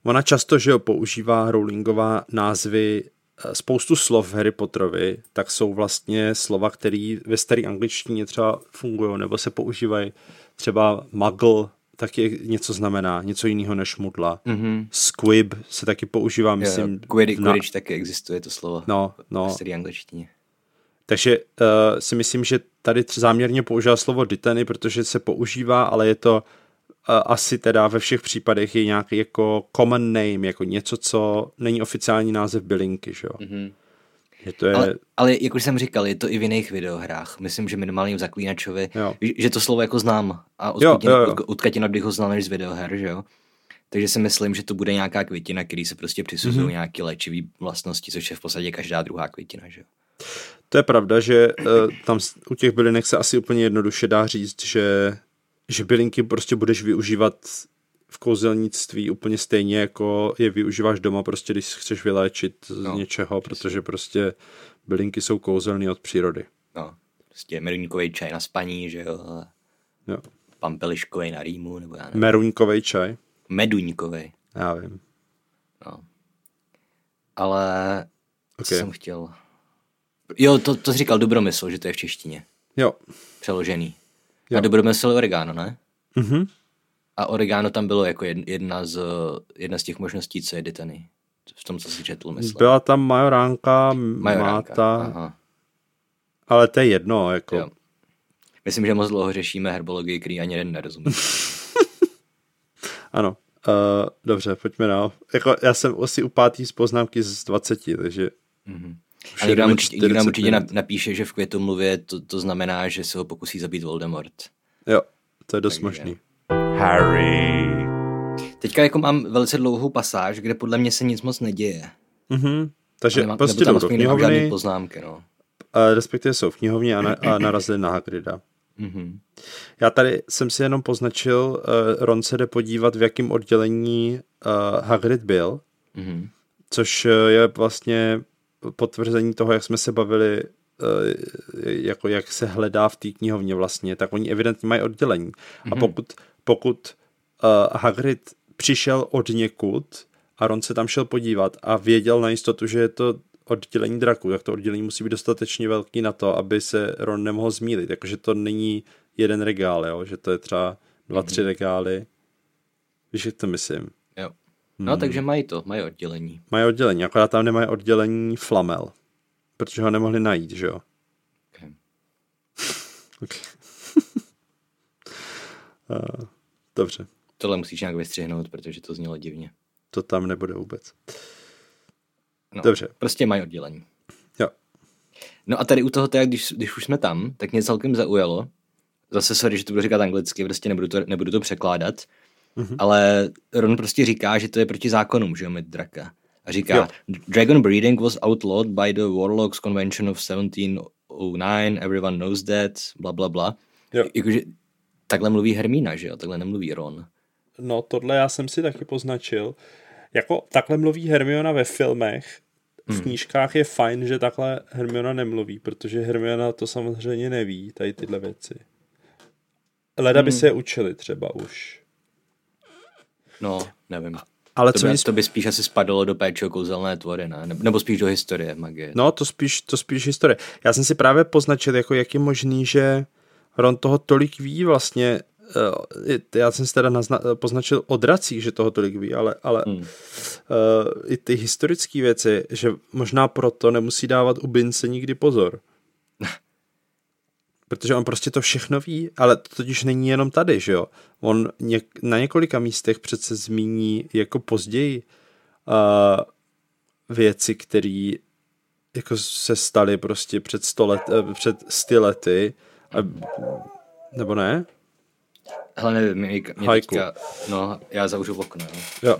ona často, že jo, používá Rowlingová názvy, eh, spoustu slov v Harry Potterovi, tak jsou vlastně slova, které ve staré angličtině třeba fungují, nebo se používají třeba muggle, taky něco znamená, něco jiného než mudla. Mhm. Squib se taky používá, Jo, myslím, Quidditch, v na- Quidditch taky existuje to slovo. No, no. V staré angličtině. Takže uh, si myslím, že tady záměrně používá slovo Dittany, protože se používá, ale je to asi teda ve všech případech je nějaký jako common name, jako něco, co není oficiální název bylinky, že jo. Mhm. Že to je, Ale, ale jak už jsem říkal, je to i v jiných videohrách. Myslím, že minimálně v Zaklínačovi, že- že to slovo jako znám. A od, Jo, Katina, jo, jo. od, od Katina bych ho znal než z videoher, že jo? Takže si myslím, že to bude nějaká květina, který se prostě přisuzují Mhm. mm-hmm. nějaké léčivé vlastnosti, což je v podstatě každá druhá květina, že jo? to je pravda, že uh, tam u těch bylinek se asi úplně jednoduše dá říct, že, že bylinky prostě budeš využívat v kouzelnictví úplně stejně, jako je využíváš doma, prostě když chceš vyléčit z No, něčeho, protože prostě bylinky jsou kouzelné od přírody. No. Prostě meruňkový čaj na spaní, že jo. Jo. Pampeliškový na rýmu, nebo já nevím. Meruňkový čaj. Meduňkový. Já vím. No. Ale co Ok. jsem chtěl? Jo, to, to jsi říkal Dobromysl, že to je v češtině. Jo. Přeložený. Jo. A Dobromysl je oregano, ne? Mhm. A oregano tam bylo jako jed- jedna z, jedna z těch možností, co je ditany. V tom, co si četl, myslím. Byla tam majoránka, Majoránka, máta, Aha. ale to je jedno, jako. Jo. Myslím, že moc dlouho řešíme herbologii, který ani jeden nerozumí. Ano. Uh, dobře, pojďme dál. Jako, já jsem asi u pátý z poznámky z 20, takže... Mhm. A někdo nám určitě, někdo nám 40 určitě napíše, že v květomluvě to, to znamená, že se ho pokusí zabít Voldemort. Jo, to je dost Takže- možný. Harry, Teďka jako mám velice dlouhou pasáž, kde podle mě se nic moc neděje. Mhm. Takže Nemám- prostě jdou do knihovny, poznámky, no. a respektive jsou v knihovně a, na, a narazili na Hagrida. Mhm. Já tady jsem si jenom poznačil, uh, Ron se jde podívat, v jakém oddělení uh, Hagrid byl, Mhm. což eh, je vlastně potvrzení toho, jak jsme se bavili, eh, jako jak se hledá v té knihovně vlastně, tak oni evidentně mají oddělení. A pokud, pokud uh, Hagrid přišel od někud a Ron se tam šel podívat a věděl na jistotu, že je to oddělení draku, tak to oddělení musí být dostatečně velký na to, aby se Ron nemohl zmílit. Jakože to není jeden regál, jo? že to je třeba dva, tři regály. Víš, jak to myslím? Jo. No, takže mají to, mají oddělení. Mají oddělení, akorát tam nemají oddělení flamel. Protože ho nemohli najít, že jo? Okay. Okay. uh, dobře, Tohle musíš nějak vystřihnout, protože to znělo divně. to tam nebude vůbec. No, Dobře. Prostě mají oddělení. Jo. No a tady u toho, teda, když, když už jsme tam, tak mě celkem zaujalo. Zase sorry, že to budu říkat anglicky, prostě nebudu to, nebudu to překládat. Mhm. Mm-hmm. Ale Ron prostě říká, že to je proti zákonům, že jo, mít draka. A říká, Jo. Dragon breeding was outlawed by the Warlocks Convention of 1709, everyone knows that, bla, bla, bla. Jo. Jakože takhle mluví Hermína, že jo, takhle nemluví Ron. No, tohle já jsem si taky poznačil. Jako takhle mluví Hermiona ve filmech, v knížkách je fajn, že takhle Hermiona nemluví, protože Hermiona to samozřejmě neví, tady tyhle věci. Leda by se je učili třeba už. No, nevím. Ale To co by, mě to by spíš asi spadlo do péče o kouzelné tvory, ne? Nebo- spíš do historie magie. No, to spíš, to spíš historie. Já jsem si právě poznačil, jako jak je možný, že Ron toho tolik ví vlastně. eh, Já jsem si teda nazna, poznačil o dracích, že toho tolik ví, ale, ale hmm. uh, i ty historické věci, že možná proto nemusí dávat u Bince nikdy pozor. Protože on prostě to všechno ví, ale to totiž není jenom tady, že jo. On něk, na několika místech přece zmíní jako později uh, věci, které jako se staly prostě před, sto let, eh, před sty lety, a, nebo ne? Hele, nevím, mě, mě teďka, no, já zavřu okno, jo. Jo,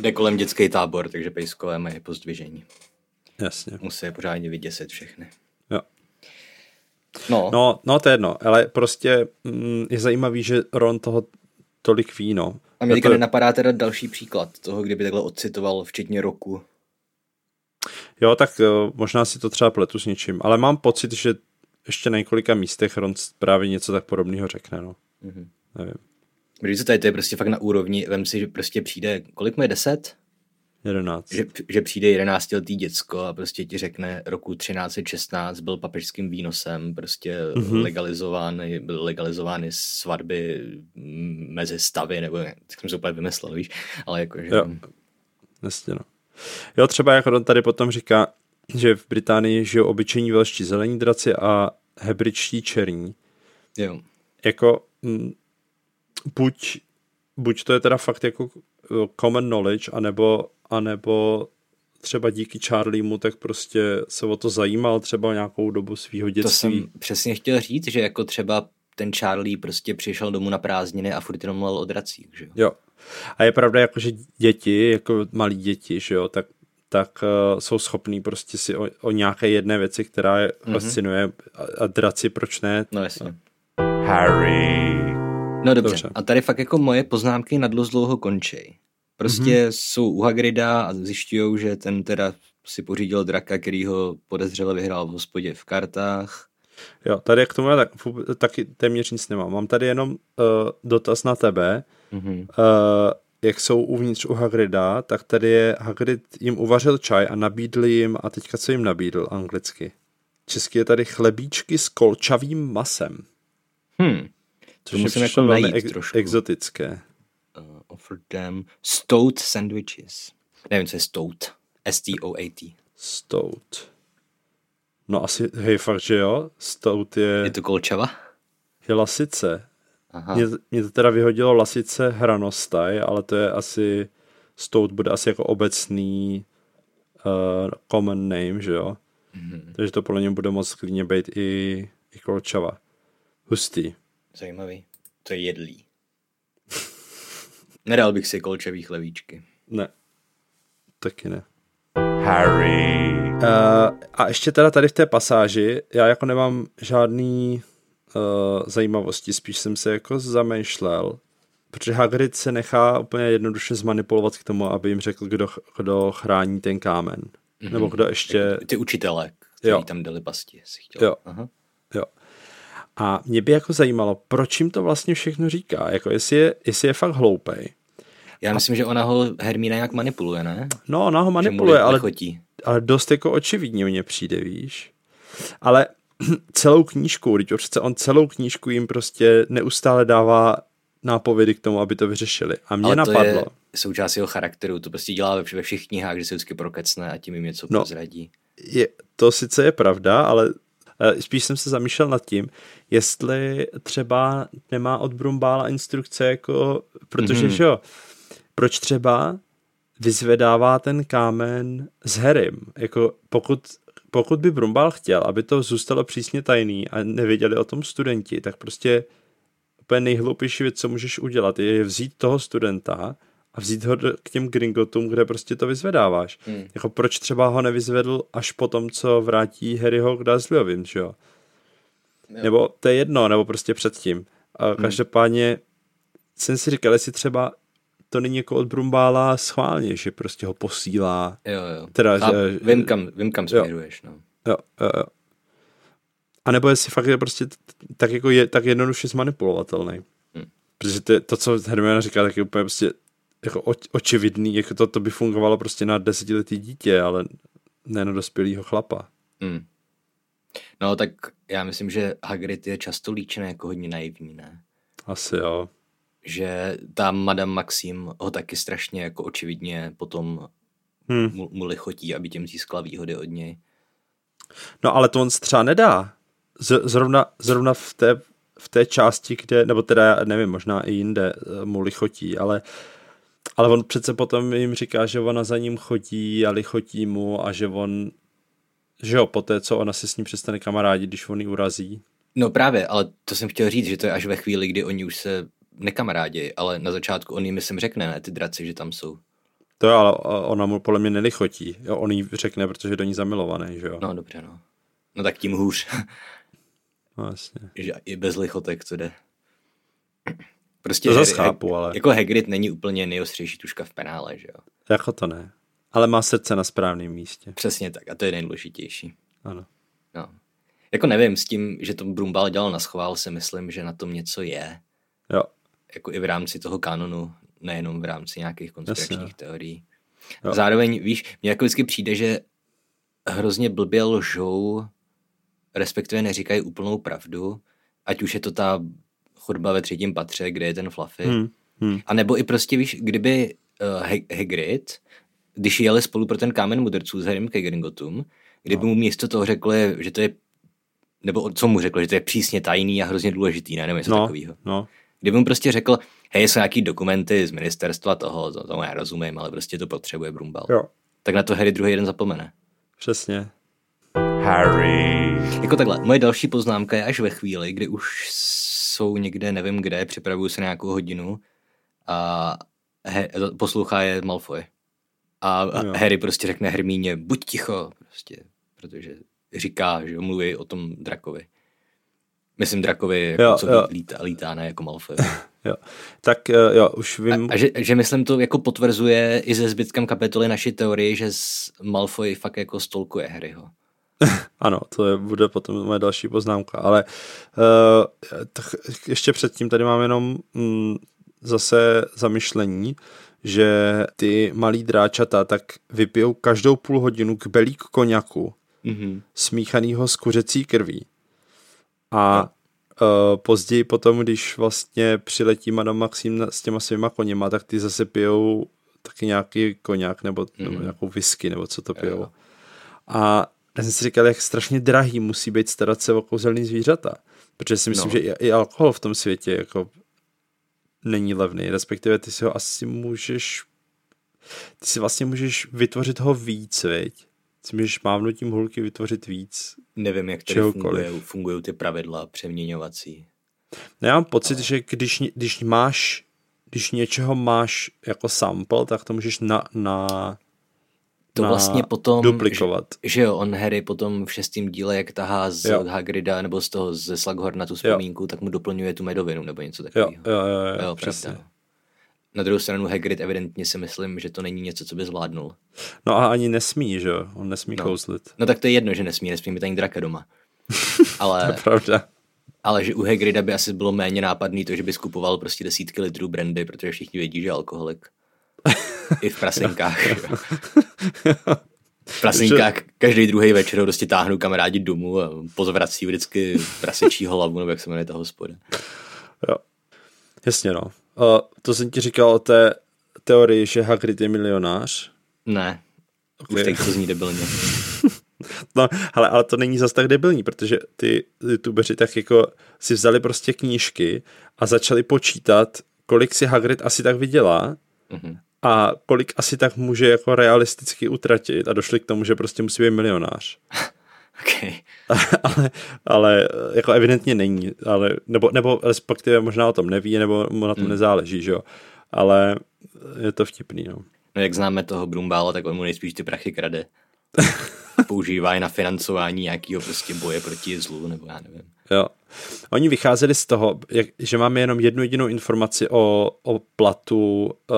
Jde kolem dětský tábor, takže pejskové mají pozdvižení. jasně. Musí je pořádně vyděsit všechny. No, no. No, to je jedno, ale prostě mm, je zajímavý, že Ron toho tolik ví, no. a mě to, nenapadá teda další příklad toho, kdyby takhle odcitoval včetně roku. jo, tak možná si to třeba pletu s něčím, ale mám pocit, že ještě na několika místech Ron právě něco tak podobného řekne, no. Mhm. Nevím, Když se tady to je prostě fakt na úrovni, vem si, že prostě přijde, kolik mu je, deset? Jedenáct. Že, že přijde 11 letý děcko a prostě ti řekne roku 1316 byl papežským výnosem prostě Mhm. mm-hmm. legalizovány, byly legalizovány svatby mm, mezi stavy, nebo ne, tak jsem se úplně vymyslel, víš, ale jakože, Jo. Jasně, no. Jo, třeba jak Ron tady potom říká, že v Británii žijou obyčejní velští zelení draci a hebričtí černí. jo. Jako mm, buď, buď to je teda fakt jako common knowledge, anebo, anebo třeba díky Charliemu tak prostě se o to zajímal třeba nějakou dobu svého To dětství. jsem přesně chtěl říct, že jako třeba ten Charlie prostě přišel domů na prázdniny a furt jenom mluvil o dracích, že jo. Jo. A je pravda, jako, že děti, jako malí děti, že jo, tak, tak uh, jsou schopní prostě si o, o nějaké jedné věci, která je mm-hmm. fascinuje a, a draci, proč ne? No jasně. Harry, No dobře. Dobře. A tady fakt jako moje poznámky na dlouho dlouho končej. Prostě mm-hmm. jsou u Hagrida a zjišťují, že ten teda si pořídil draka, který ho podezřele vyhrál v hospodě v kartách. Jo, tady k tomu já tak, taky téměř nic nemám. Mám tady jenom uh, dotaz na tebe. Mm-hmm. Uh, jak jsou uvnitř u Hagrida, tak tady je Hagrid jim uvařil čaj a nabídl jim, a teďka co jim nabídl anglicky? Česky je tady chlebíčky s kolčavým masem. Hmm. Což to musím jako najít ex- trošku. exotické. Offer them stout sandwiches. Nevím, co je stout. S-T-O-A-T. Stout. No asi, hej, fakt, že jo? Stout je... Je to kolčava? Je lasice. Aha. Mě, mě to teda vyhodilo lasice hranostaj, ale to je asi... Stout bude asi jako obecný uh, common name, že jo? Mm-hmm. Takže to podle něj bude moc klidně být i, i kolčava. Hustý. Zajímavý. To je jedlý. Nedal bych si kolčevý chlevíčky. Ne. Taky ne. Harry. Uh, a ještě teda tady v té pasáži, já jako nemám žádný uh, zajímavosti, spíš jsem se jako zamýšlel, protože Hagrid se nechá úplně jednoduše zmanipulovat k tomu, aby jim řekl, kdo, kdo chrání ten kámen. Mm-hmm. Nebo kdo ještě... Ty učitele, kteří jo. tam dali pasti, si chtěl. Jo. Aha. A mě by jako zajímalo, proč jim to vlastně všechno říká, jako jestli je, jestli je fakt hloupej. Já myslím, že ona ho Hermína nějak manipuluje, ne? No, ona ho manipuluje, ale, ale dost jako očividně mně přijde, víš. Ale celou knížku, teď přece on celou knížku jim prostě neustále dává nápovědy k tomu, aby to vyřešili. A mě ale to napadlo. Je součást jeho charakteru, to prostě dělá ve všech knihách, že se vždycky prokecne a tím jim něco no, prozradí. Je, to sice je pravda, ale spíš jsem se zamýšlel nad tím, jestli třeba nemá od Brumbála instrukce jako, protože mm-hmm. jo, proč třeba vyzvedává ten kámen s Harrym, jako pokud pokud by Brumbal chtěl, aby to zůstalo přísně tajný a nevěděli o tom studenti, tak prostě úplně nejhloupější věc, co můžeš udělat, je vzít toho studenta a vzít ho k těm gringotům, kde prostě to vyzvedáváš. Hmm. Jako proč třeba ho nevyzvedl až po tom, co vrátí Harryho k Dursleyovým, že jo? jo? Nebo to je jedno, nebo prostě předtím. A hmm. každopádně jsem si říkal, jestli třeba to není jako od Brumbála schválně, že prostě ho posílá. Jo, jo. Teda, že, vím, kam, vím, kam směruješ, no. Jo, jo, jo. A nebo jestli fakt je prostě tak jako je, tak jednoduše zmanipulovatelný. Hmm. Protože to, to, co Hermiona říká, tak je úplně prostě jako o, očividný, jako to, to by fungovalo prostě na desetiletý dítě, ale ne na dospělýho chlapa. Hmm. No tak já myslím, že Hagrid je často líčený jako hodně naivní, ne? Asi jo že ta Madame Maxim ho taky strašně jako očividně potom hmm. mu, mu lichotí, aby těm získala výhody od něj. No ale to on třeba nedá. Z, zrovna, zrovna v té, v té části, kde, nebo teda nevím, možná i jinde eh, mu lichotí, ale ale on přece potom jim říká, že ona za ním chodí a lichotí mu a že on, že jo, poté, co ona se s ním přestane kamarádit, když on ji urazí. No právě, ale to jsem chtěl říct, že to je až ve chvíli, kdy oni už se nekamarádi, ale na začátku on jim myslím řekne, ne, ty draci, že tam jsou. To jo, ale ona mu podle mě nelichotí. Jo, on jí řekne, protože je do ní zamilovaný, že jo. No dobře, no. No tak tím hůř. no jasně. Že i bez lichotek to jde. Prostě to zase chápu, ale... Jako Hagrid není úplně nejostřejší tuška v penále, že jo. Jako to ne. Ale má srdce na správném místě. Přesně tak a to je nejdůležitější. Ano. No. Jako nevím, s tím, že to Brumbal dělal na schvál, si myslím, že na tom něco je. Jo jako i v rámci toho kanonu, nejenom v rámci nějakých konspiračních Jasně. teorií. Jo. Zároveň, víš, mně jako vždycky přijde, že hrozně blbě lžou, respektive neříkají úplnou pravdu, ať už je to ta chodba ve třetím patře, kde je ten Fluffy, hmm. Hmm. a nebo i prostě, víš, kdyby uh, Hagrid, když jeli spolu pro ten kámen mudrců s Harrym ke Gringotům, kdyby no. mu místo toho řekli, že to je nebo co mu řekl, že to je přísně tajný a hrozně důležitý, ne? Nebo něco no, takového. No. Kdyby mu prostě řekl, hej, jsou nějaký dokumenty z ministerstva toho, to, tomu já rozumím, ale prostě to potřebuje Brumbal. Jo. Tak na to Harry druhý jeden zapomene. Přesně. Harry. Jako takhle, moje další poznámka je až ve chvíli, kdy už jsou někde, nevím kde, připravují se nějakou hodinu a he, poslouchá je Malfoy. A jo. Harry prostě řekne Hermíně, buď ticho, prostě, protože říká, že mluví o tom drakovi. Myslím drakovi, jako jo, co jo. Lítá, lítá, ne jako Malfoy. jo. Tak eh, jo, už vím. A, a že, že, myslím to jako potvrzuje i se zbytkem kapitoly naší teorie, že Malfoy fakt jako stolkuje Harryho. Ano, to je, bude potom moje další poznámka, ale uh, tak ještě předtím tady mám jenom mm, zase zamyšlení, že ty malí dráčata tak vypijou každou půl hodinu kbelík koněku Mhm. smíchanýho s kuřecí krví. A uh, později potom, když vlastně přiletí Madame Maxim s těma svýma koněma, tak ty zase pijou taky nějaký koněk nebo, mm. nebo nějakou whisky, nebo co to pijou. jo. A já jsem si říkal, jak strašně drahý musí být starat se o kouzelný zvířata. Protože si myslím, No. že i, i alkohol v tom světě jako není levný, respektive ty si ho asi můžeš ty si vlastně můžeš vytvořit ho víc, veď? Ty můžeš mávnutím hulky vytvořit víc. Nevím, jak tady Čehokoliv. fungují, ty pravidla přeměňovací. No já mám pocit, že když, když máš, když něčeho máš jako sample, tak to můžeš na, na To na vlastně potom... duplikovat. Že, že jo, on Harry potom v šestém díle, jak tahá z Jo. jo. Hagrida nebo z toho ze Slughorna tu vzpomínku, tak mu doplňuje tu medovinu nebo něco Jo, takového. jo, jo, jo, jo přesně. pravda. Na druhou stranu Hagrid evidentně si myslím, že to není něco, co by zvládnul. No a ani nesmí, že jo? On nesmí No. kouzlit. No tak to je jedno, že nesmí, nesmí mít ani draka doma. To je Ale, pravda. ale že u Hagrida by asi bylo méně nápadný to, že by skupoval prostě desítky litrů brandy, protože všichni vědí, že je alkoholik. I v jo. v prasinkách každý druhý večer prostě táhnou kamarádi domů a pozvrací vždycky prasečí hlavu, nebo jak se jmenuje ta hospoda. Jo. Jasně no. Uh, to jsem ti říkal o té teorii, že Hagrid je milionář. Ne, už Ok. teď to zní debilně. No, ale, ale to není zas tak debilní, protože ty youtubeři tak jako si vzali prostě knížky a začali počítat, kolik si Hagrid asi tak vydělá Mhm. A kolik asi tak může jako realisticky utratit a došli k tomu, že prostě musí být milionář. Okay. ale, ale jako evidentně není, ale, nebo, nebo respektive možná o tom neví, nebo mu na tom Hmm. nezáleží, že jo. Ale je to vtipný, no. No jak známe toho Brumbála, tak on mu nejspíš ty prachy krade. Používá je na financování nějakého prostě boje proti zlu, nebo já nevím. Jo. Oni vycházeli z toho, jak, že máme jenom jednu jedinou informaci o, o platu uh,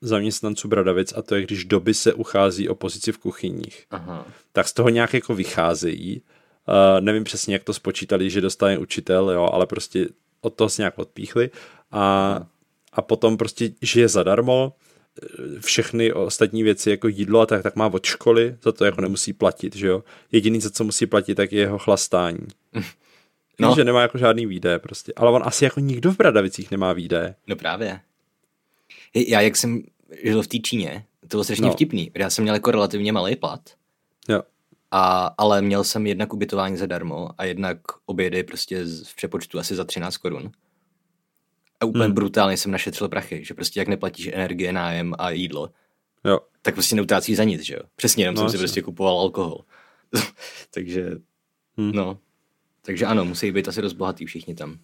zaměstnanců Bradavic a to je, když doby se uchází o pozici v kuchyních. Aha. Tak z toho nějak jako vycházejí. Uh, nevím přesně, jak to spočítali, že dostane učitel, jo, ale prostě od toho se nějak odpíchli a, a potom prostě žije zadarmo, eh, všechny ostatní věci jako jídlo a tak, tak má od školy, za to jako nemusí platit, že jo. Jediný, za co musí platit, tak je jeho chlastání. No. No. že nemá jako žádný výdaje prostě. Ale on asi jako nikdo v Bradavicích nemá výdaje. No právě. Já jak jsem žil v té Číně, to bylo strašně No. vtipný. Já jsem měl jako relativně malý plat, Jo. a, ale měl jsem jednak ubytování zadarmo a jednak obědy prostě z- v přepočtu asi za 13 korun. A úplně Hmm. brutálně jsem našetřil prachy, že prostě jak neplatíš energie, nájem a jídlo, Jo. tak prostě neutrácíš za nic, že jo. Přesně, jenom No, jsem si prostě kupoval alkohol. Takže, hmm. no. Takže ano, musí být asi dost bohatý všichni tam.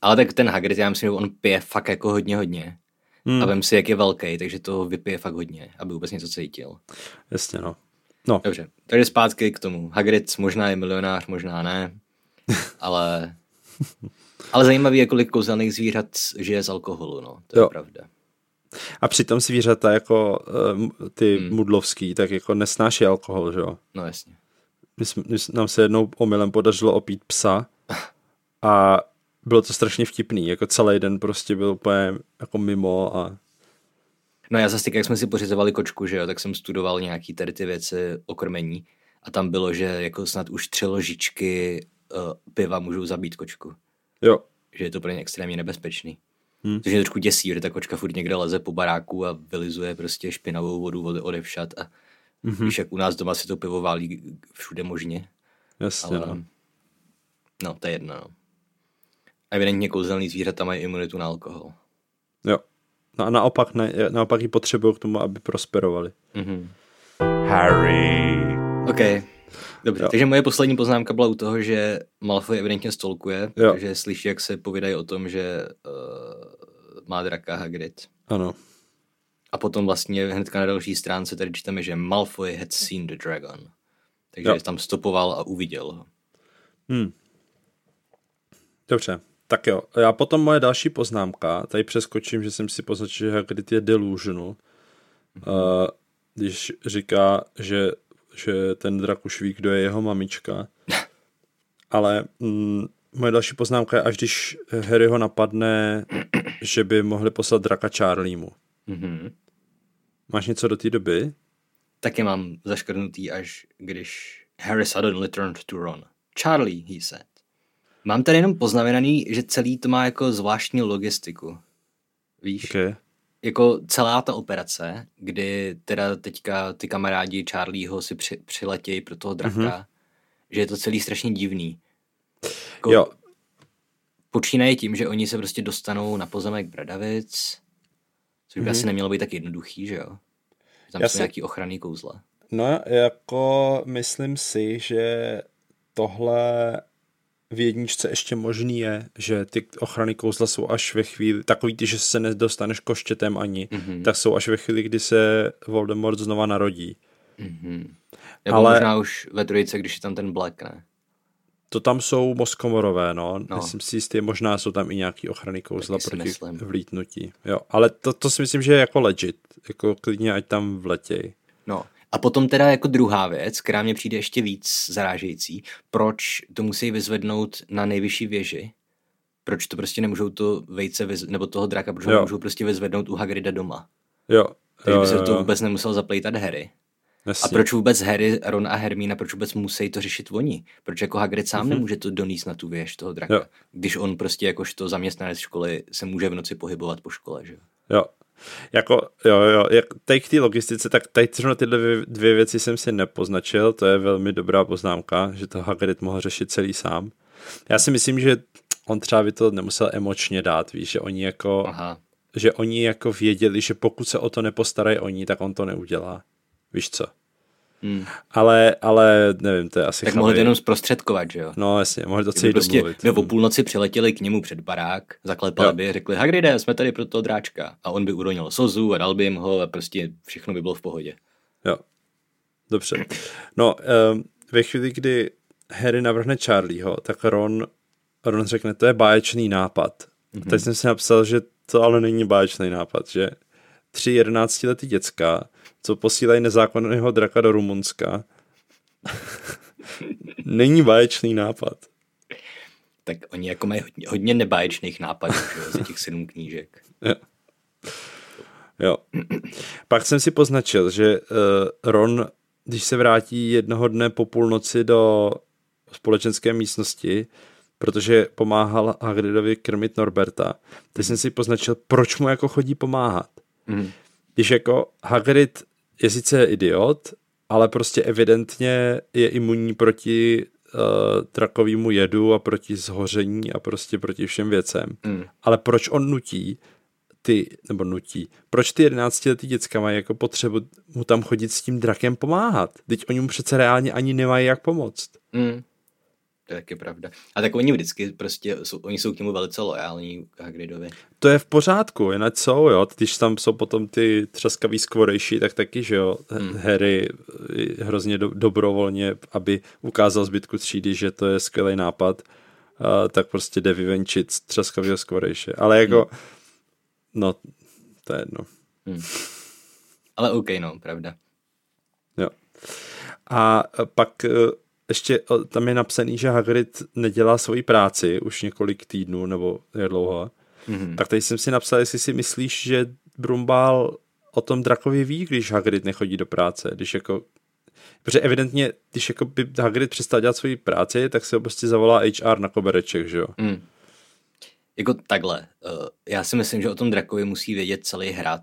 Ale tak ten Hagrid, já myslím, že on pije fakt jako hodně, hodně. Hmm. A vem si, jak je velký, takže to vypije fakt hodně, aby vůbec něco cítil. Jasně, no. No, Dobře, takže zpátky k tomu. Hagrid možná je milionář, možná ne, ale... Ale zajímavý je, kolik kouzelných zvířat žije z alkoholu, no. To Jo. je pravda. a přitom zvířata jako uh, ty Hmm. mudlovský, tak jako nesnáší alkohol, že jo. No jasně. My, jsme- nám se jednou omylem podařilo opít psa a bylo to strašně vtipný, jako celý den prostě byl úplně jako mimo a No já zase, jak jsme si pořizovali kočku, že jo, tak jsem studoval nějaký tady ty věci o krmení a tam bylo, že jako snad už tři ložičky uh, piva můžou zabít kočku. jo, Že je to pro ně extrémně nebezpečný. Hmm. Což mě trošku děsí, že ta kočka furt někde leze po baráku a vylizuje prostě špinavou vodu ode, odevšat a Mhm. mm-hmm. víš, jak u nás doma si to pivo válí všude možně. jasně, Ale... no. No, to je jedno, no. Evidentně kouzelný zvířata mají imunitu na alkohol. jo. No a naopak, ne, naopak ji potřebují k tomu, aby prosperovali. Mhm. Harry, OK. Dobře, Jo. takže moje poslední poznámka byla u toho, že Malfoy evidentně stolkuje, Jo. takže slyší, jak se povídají o tom, že uh, má draka Hagrid. Ano. A potom vlastně hnedka na další stránce tady čteme, že Malfoy had seen the dragon. Takže jo. tam stopoval a uviděl ho. Hmm. Dobře, tak jo. Já potom moje další poznámka, tady přeskočím, že jsem si poznačil, že Hagrid je delusional, uh, když říká, že že ten drak už ví, kdo je jeho mamička. Ale mm, moje další poznámka je, až když Harry ho napadne, že by mohli poslat draka Charliemu. Mhm. Máš něco do té doby? Taky mám zaškrtnutý, až když Harry suddenly turned to Ron. Charlie, he said. Mám tady jenom poznamenaný, že celý to má jako zvláštní logistiku. Víš? Okay. Jako celá ta operace, kdy teda teďka ty kamarádi Charlieho si při, přiletějí pro toho draka, mm-hmm. že je to celý strašně divný. Jako, Jo, Počínaje tím, že oni se prostě dostanou na pozemek Bradavic, což by mm-hmm. asi nemělo být tak jednoduchý, že jo? Tam Já jsou si- nějaký ochranný kouzla. no jako myslím si, že tohle v jedničce ještě možný je, že ty ochrany kouzla jsou až ve chvíli, takový ty, že se nedostaneš koštětem ani, mm-hmm. tak jsou až ve chvíli, kdy se Voldemort znova narodí. Nebo Ale- možná už ve trojice, když je tam ten Black, ne? To tam jsou moskomorové, no. no. Myslím si jistě, možná jsou tam i nějaký ochrany kouzla proti myslím. vlítnutí. Jo, ale to, to si myslím, že je jako legit. Jako klidně, ať tam vletěj. No. A potom teda jako druhá věc, která mě přijde ještě víc zarážející, proč to musí vyzvednout na nejvyšší věži? Proč to prostě nemůžou to vejce, vyz... nebo toho draka, proč ho Jo. nemůžou prostě vyzvednout u Hagrida doma? Jo, Takže by se to vůbec nemusel zaplejtat Harry. A Jasně. proč vůbec Harry, Ron a Hermína, proč vůbec musí to řešit oni? Proč jako Hagrid sám mm-hmm. nemůže to donést na tu věž toho draka? Jo. Když on prostě jakožto zaměstnanec školy se může v noci pohybovat po škole, že? jo? Jako, jo, jo, jak tady k té logistice, tak tady zrovna tyhle dvě, dvě věci jsem si nepoznačil, to je velmi dobrá poznámka, že to Hagrid mohl řešit celý sám. Já si myslím, že on třeba by to nemusel emočně dát, víš, že oni jako, Aha. že oni jako věděli, že pokud se o to nepostarají oni, tak on to neudělá. Víš co? Hmm. Ale, ale nevím, to je asi Tak chabý. mohli to jenom zprostředkovat, že jo? No jasně, mohli to celý prostě domluvit. by o půlnoci přiletěli k němu před barák, zaklepali Jo. by, řekli, Hagride, jsme tady pro toho dráčka. A on by uronil sozu a dal by jim ho a prostě všechno by bylo v pohodě. Jo. Dobře. No, um, ve chvíli, kdy Harry navrhne Charlieho, tak Ron, Ron řekne, to je báječný nápad. Mhm. Mm-hmm. Teď jsem si napsal, že to ale není báječný nápad, že tři jedenáctiletý děcka, co posílají nezákonného draka do Rumunska, není báječný nápad. Tak oni jako mají hodně, hodně nebáječných nápadů, že za těch sedm knížek. Jo. Jo. Pak jsem si poznačil, že uh, Ron, když se vrátí jednoho dne po půlnoci do společenské místnosti, protože pomáhal Hagridovi krmit Norberta, teď jsem si poznačil, proč mu jako chodí pomáhat. Mhm. Když jako Hagrid je sice idiot, ale prostě evidentně je imunní proti uh, trakovému jedu a proti zhoření a prostě proti všem věcem. Mm. Ale proč on nutí ty, nebo nutí, proč ty 11 letý děcka mají jako potřebu mu tam chodit s tím drakem pomáhat? Teď oni mu přece reálně ani nemají jak pomoct. Mm. To je taky pravda. A tak oni vždycky prostě, jsou, oni jsou k němu velice lojální k Hagridovi. To je v pořádku, jinak jsou, jo, když tam jsou potom ty třaskaví skvorejší, tak taky, že jo, hmm. Harry eh, hrozně do, dobrovolně, aby ukázal zbytku třídy, že to je skvělý nápad, uh, tak prostě jde vyvenčit třaskavého skvorejše. Ale jako, hmm. no, to je jedno. Ale OK, no, pravda. Jo. A pak eh, ještě eh, tam je napsaný, že Hagrid nedělá svoji práci už několik týdnů, nebo jak dlouho. Mm-hmm. Tak tady jsem si napsal, jestli si myslíš, že Brumbál o tom drakovi ví, když Hagrid nechodí do práce, když jako Protože evidentně, když jako by Hagrid přestal dělat svoji práci, tak se ho prostě zavolá HR na kobereček, že jo? Mm. Jako takhle. Uh, já si myslím, že o tom drakovi musí vědět celý hrad.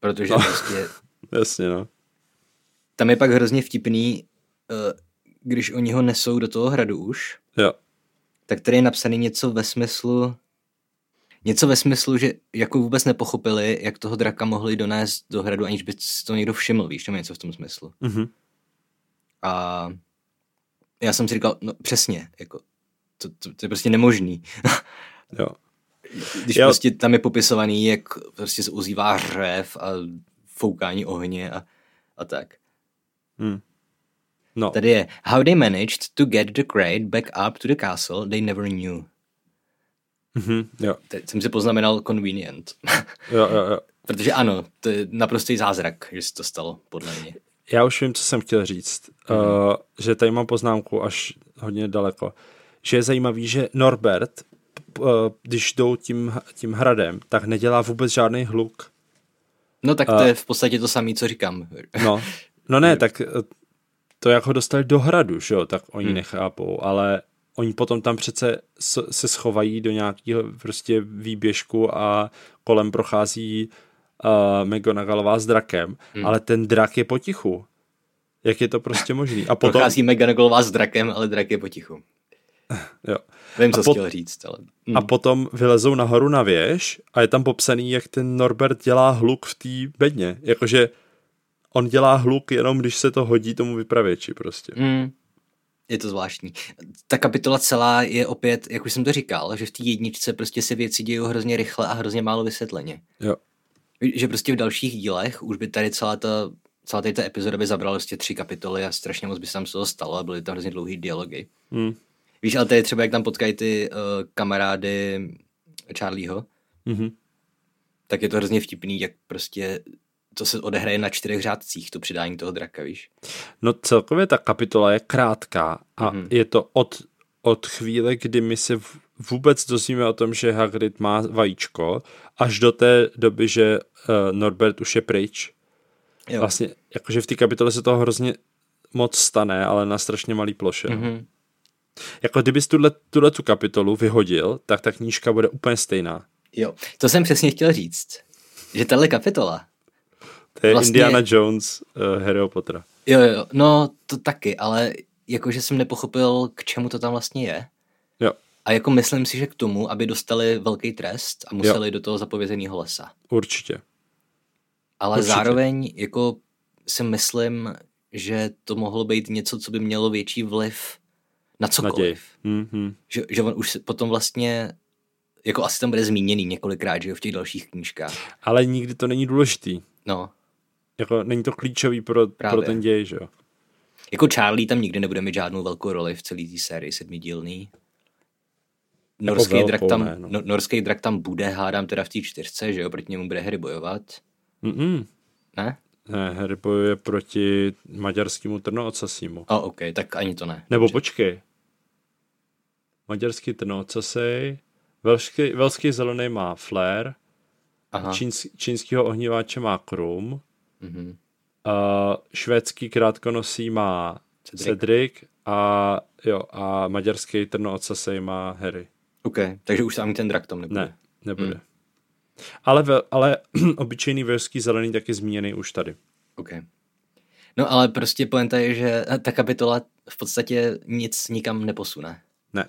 Protože no. prostě Jasně, no. tam je pak hrozně vtipný, uh, když oni ho nesou do toho hradu už, Jo. tak tady je napsaný něco ve smyslu, něco ve smyslu, že jako vůbec nepochopili, jak toho draka mohli donést do hradu, aniž by si to někdo všiml, víš, tam je něco v tom smyslu. Mhm. A já jsem si říkal, no přesně, jako, to, to, to je prostě nemožný. Jo. Když Jo. prostě tam je popisovaný, jak prostě se ozývá řev a foukání ohně a, a tak. No, Tady je How they managed to get the crate back up to the castle, they never knew. mhm. jo. Teď jsem si poznamenal convenient. Jo, jo, jo. Protože ano, to je naprostý zázrak, že se to stalo, podle mě. Já už vím, co jsem chtěl říct. Mm. Uh, že tady mám poznámku až hodně daleko. Že je zajímavý, že Norbert, uh, když jdou tím, tím hradem, tak nedělá vůbec žádný hluk. No tak to uh, je v podstatě to samé, co říkám. No, no ne, tak to jak ho dostali do hradu, že jo, tak oni hmm. nechápou, ale oni potom tam přece se schovají do nějakého prostě výběžku a kolem prochází uh, McGonagallová s drakem, hmm. ale ten drak je potichu. Jak je to prostě možný? A potom... Prochází McGonagallová s drakem, ale drak je potichu. jo. Vím, co pot... chtěl říct. Ale... Hmm. A potom vylezou nahoru na věž a je tam popsaný, jak ten Norbert dělá hluk v té bedně. Jakože on dělá hluk jenom, když se to hodí tomu vypravěči prostě. Hmm. Je to zvláštní. Ta kapitola celá je opět, jak už jsem to říkal, že v té jedničce prostě se věci dějí hrozně rychle a hrozně málo vysvětleně. Jo. Že prostě v dalších dílech už by tady celá ta, celá tady ta epizoda by zabrala prostě tři kapitoly a strašně moc by se tam z toho stalo a byly tam hrozně dlouhý dialogy. Hmm. Víš, ale tady třeba jak tam potkají ty uh, kamarády Charlieho, mm-hmm. tak je to hrozně vtipný, jak prostě to se odehraje na čtyřech řádcích, to přidání toho draka, víš? No celkově ta kapitola je krátká a mm-hmm. je to od, od chvíle, kdy my se vůbec dozvíme o tom, že Hagrid má vajíčko, až do té doby, že uh, Norbert už je pryč. Jo. Vlastně, jakože v té kapitole se toho hrozně moc stane, ale na strašně malý ploše. Mm-hmm. Jako kdybys tuhle, tuhle tu kapitolu vyhodil, tak ta knížka bude úplně stejná. Jo, to jsem přesně chtěl říct. Že tahle kapitola vlastně... Indiana Jones uh, Harry Pottera. Jo, jo, no to taky, ale jakože jsem nepochopil, k čemu to tam vlastně je. Jo. A jako myslím si, že k tomu, aby dostali velký trest a museli jo. do toho zapovězeného lesa. Určitě. Ale Určitě. zároveň jako si myslím, že to mohlo být něco, co by mělo větší vliv na cokoliv. Mm-hmm. Že, že on už potom vlastně jako asi tam bude zmíněný několikrát, že jo, v těch dalších knížkách. Ale nikdy to není důležitý. No. Jako není to klíčový pro, pro ten děj, že jo. Jako Charlie tam nikdy nebude mít žádnou velkou roli v celé té sérii sedmidílný. Norský, jako drak tam, ne, no. no. norský drak tam bude, hádám teda v té čtyřce, že jo, proti němu bude Harry bojovat. Mm-mm. Ne? Ne, Harry bojuje proti maďarskému trnoocasímu. O, oh, ok, tak ani to ne. Nebo Dobře. počkej. Maďarský trnoocasej, velský, velský zelený má Flair, čínsk, čínského ohníváče má Krum, mm-hmm. uh, švédský krátkonosý má Cedric, Cedric a, jo, a maďarský trnoocasej má Harry. OK, takže už tam ten drak tam nebude. Ne, nebude. Mm. Ale, ale obyčejný velský zelený taky zmíněný už tady. OK. No ale prostě poenta je, že ta kapitola v podstatě nic nikam neposune. Ne,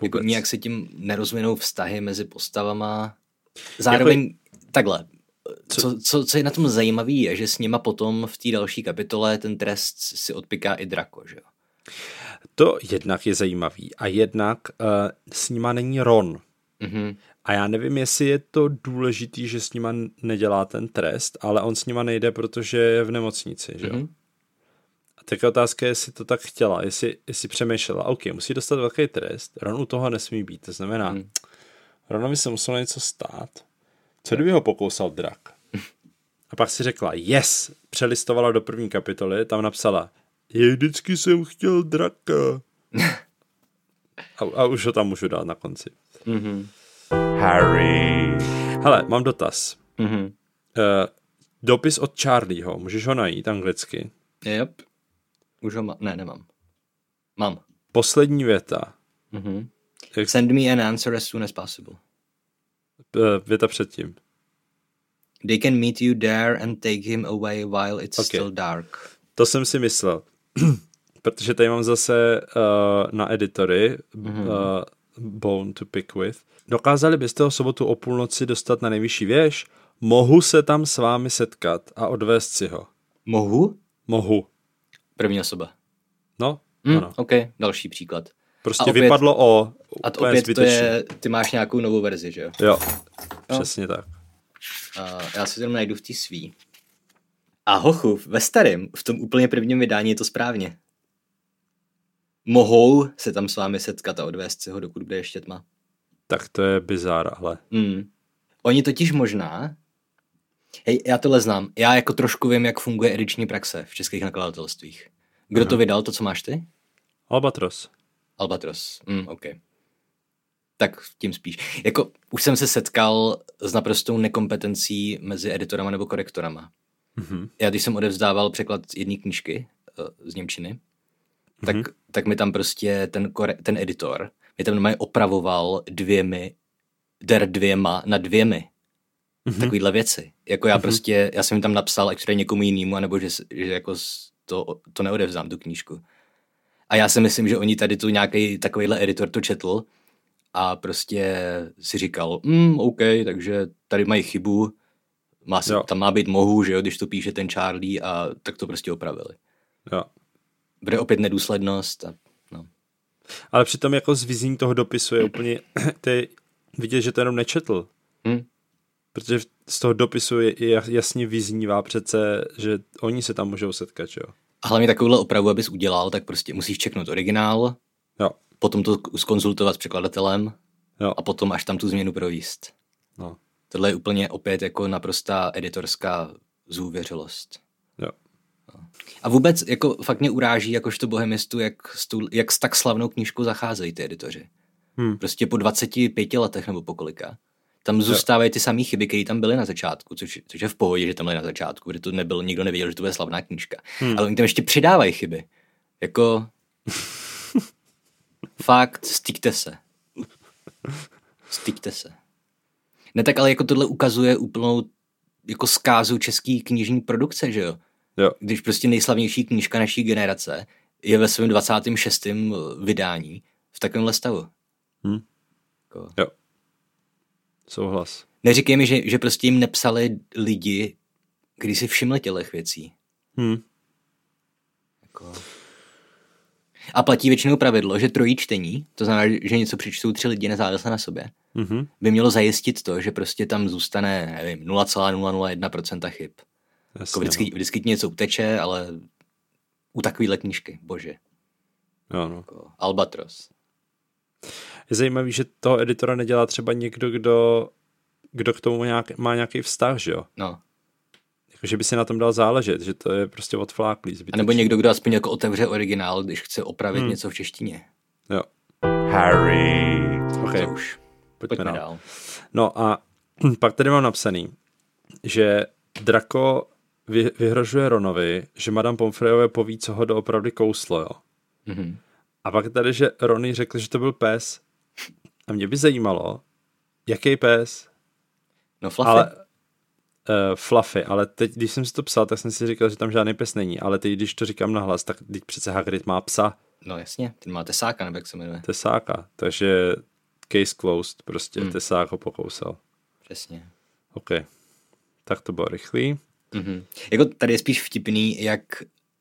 vůbec. Jako nijak se tím nerozvinou vztahy mezi postavama. Zároveň jako... takhle, co, co, co je na tom zajímavé, je, že s nima potom v té další kapitole ten trest si odpiká i Drako, že jo? To jednak je zajímavý a jednak uh, s nima není Ron. Mm-hmm. A já nevím, jestli je to důležitý, že s nima nedělá ten trest, ale on s nima nejde, protože je v nemocnici, že jo? Mm-hmm. A tak otázka je, jestli to tak chtěla, jestli, jestli přemýšlela, OK, musí dostat velký trest, Ron u toho nesmí být, to znamená, mm. Ronovi se muselo něco stát, co kdyby ho pokousal drak? A pak si řekla, yes, přelistovala do první kapitoly, tam napsala, je vždycky jsem chtěl draka. a, a už ho tam můžu dát na konci. Mm-hmm. Harry. Hele, mám dotaz. Mm-hmm. Uh, dopis od Charlieho, můžeš ho najít anglicky? Yep. Už ho mám. Ne, nemám. Mám. Poslední věta. Mm-hmm. Jak... Send me an answer as soon as possible. Uh, věta předtím. They can meet you there and take him away while it's okay. still dark. To jsem si myslel. Protože tady mám zase uh, na editory mm-hmm. uh, Bone to pick with. Dokázali byste ho sobotu o půlnoci dostat na nejvyšší věž? Mohu se tam s vámi setkat a odvést si ho. Mohu? Mohu. První osoba. No, mm, ano. OK, další příklad. Prostě opět, vypadlo o. A to opět to je, ty máš nějakou novou verzi, že jo? Jo, no. přesně tak. Uh, já si to najdu v té svý. A hochu, ve starém, v tom úplně prvním vydání je to správně. Mohou se tam s vámi setkat a odvést si ho, dokud bude ještě tma. Tak to je bizár, ale. Mm. Oni totiž možná, Hej, já tohle znám. Já jako trošku vím, jak funguje ediční praxe v českých nakladatelstvích. Kdo to vydal, to, co máš ty? Albatros. Albatros. Mm, OK. Tak tím spíš. Jako, už jsem se setkal s naprostou nekompetencí mezi editorama nebo korektorama. Mhm. Já když jsem odevzdával překlad jedné knížky uh, z Němčiny, tak, tak mi tam prostě ten, kore, ten editor mi tam normálně opravoval dvěmi, der dvěma na dvěmi. Mm-hmm. Takovýhle věci. Jako já prostě, já jsem jim tam napsal, je někomu jinému, anebo že, že jako to, to neodevzdám, tu knížku. A já si myslím, že oni tady tu nějaký takovýhle editor to četl a prostě si říkal, mm, OK, takže tady mají chybu, má se, Jo. tam má být mohu, že jo, když to píše ten Charlie a tak to prostě opravili. Jo. Bude opět nedůslednost a no. Ale přitom jako zvizní toho dopisu je úplně, je vidět, že to jenom nečetl. Hm? Protože z toho dopisu je, je jasně vyznívá přece, že oni se tam můžou setkat, že jo? A hlavně takovouhle opravu, abys udělal, tak prostě musíš čeknout originál, Jo, potom to skonzultovat s překladatelem jo, a potom až tam tu změnu províst. no, Tohle je úplně opět jako naprostá editorská zůvěřilost. jo. A vůbec jako fakt mě uráží jakožto bohemistu, jak s, tu, jak s tak slavnou knížkou zacházejí ty editoři. Hmm. Prostě po 25 letech nebo po kolika. Tam zůstávají ty samé chyby, které tam byly na začátku, což, což je v pohodě, že tam byly na začátku, protože to nebyl, nikdo nevěděl, že to bude slavná knížka. Hmm. Ale oni tam ještě přidávají chyby. Jako... Fakt, styďte se. Styďte se. Ne tak, ale jako tohle ukazuje úplnou jako zkázu český knižní produkce, že jo? Jo, Když prostě nejslavnější knížka naší generace je ve svém 26. vydání v takovémhle stavu. Hm. Jako, jo. Souhlas. neříkej mi, že, že prostě jim nepsali lidi, kdy si všimli těchto věcí. Hm. Jako... A platí většinou pravidlo, že trojí čtení, to znamená, že něco přečtou tři lidi nezávisle na sobě, Mhm. by mělo zajistit to, že prostě tam zůstane, nevím, 0,001% chyb. Jako Jasně, vždycky, vždycky ti něco uteče, ale u takovýhle knížky, bože. no. Jo, no. Jako Albatros. Je zajímavý, že toho editora nedělá třeba někdo, kdo, kdo k tomu nějak, má nějaký vztah, že jo? No. Jako, že by si na tom dal záležet, že to je prostě odfláklý. A Zbytečný. nebo někdo, kdo aspoň jako otevře originál, když chce opravit hmm. něco v češtině. Jo, Harry. ok, To už. pojďme, Pojďme dál. dál. No a pak tady mám napsaný, že Draco vy, vyhrožuje Ronovi, že Madame Pomfreyové poví, co ho doopravdy kouslo, jo. Mhm. A pak tady, že Rony řekl, že to byl pes. A mě by zajímalo, jaký pes, No Fluffy. ale uh, Fluffy, ale teď, když jsem si to psal, tak jsem si říkal, že tam žádný pes není, ale teď, když to říkám nahlas, tak teď přece Hagrid má psa, No jasně, ten má tesáka, nebo jak se jmenuje. tesáka, takže case closed, prostě Hmm. tesák ho pokousal. Přesně. OK, tak to bylo rychlý. Mhm. Jako tady je spíš vtipný, jak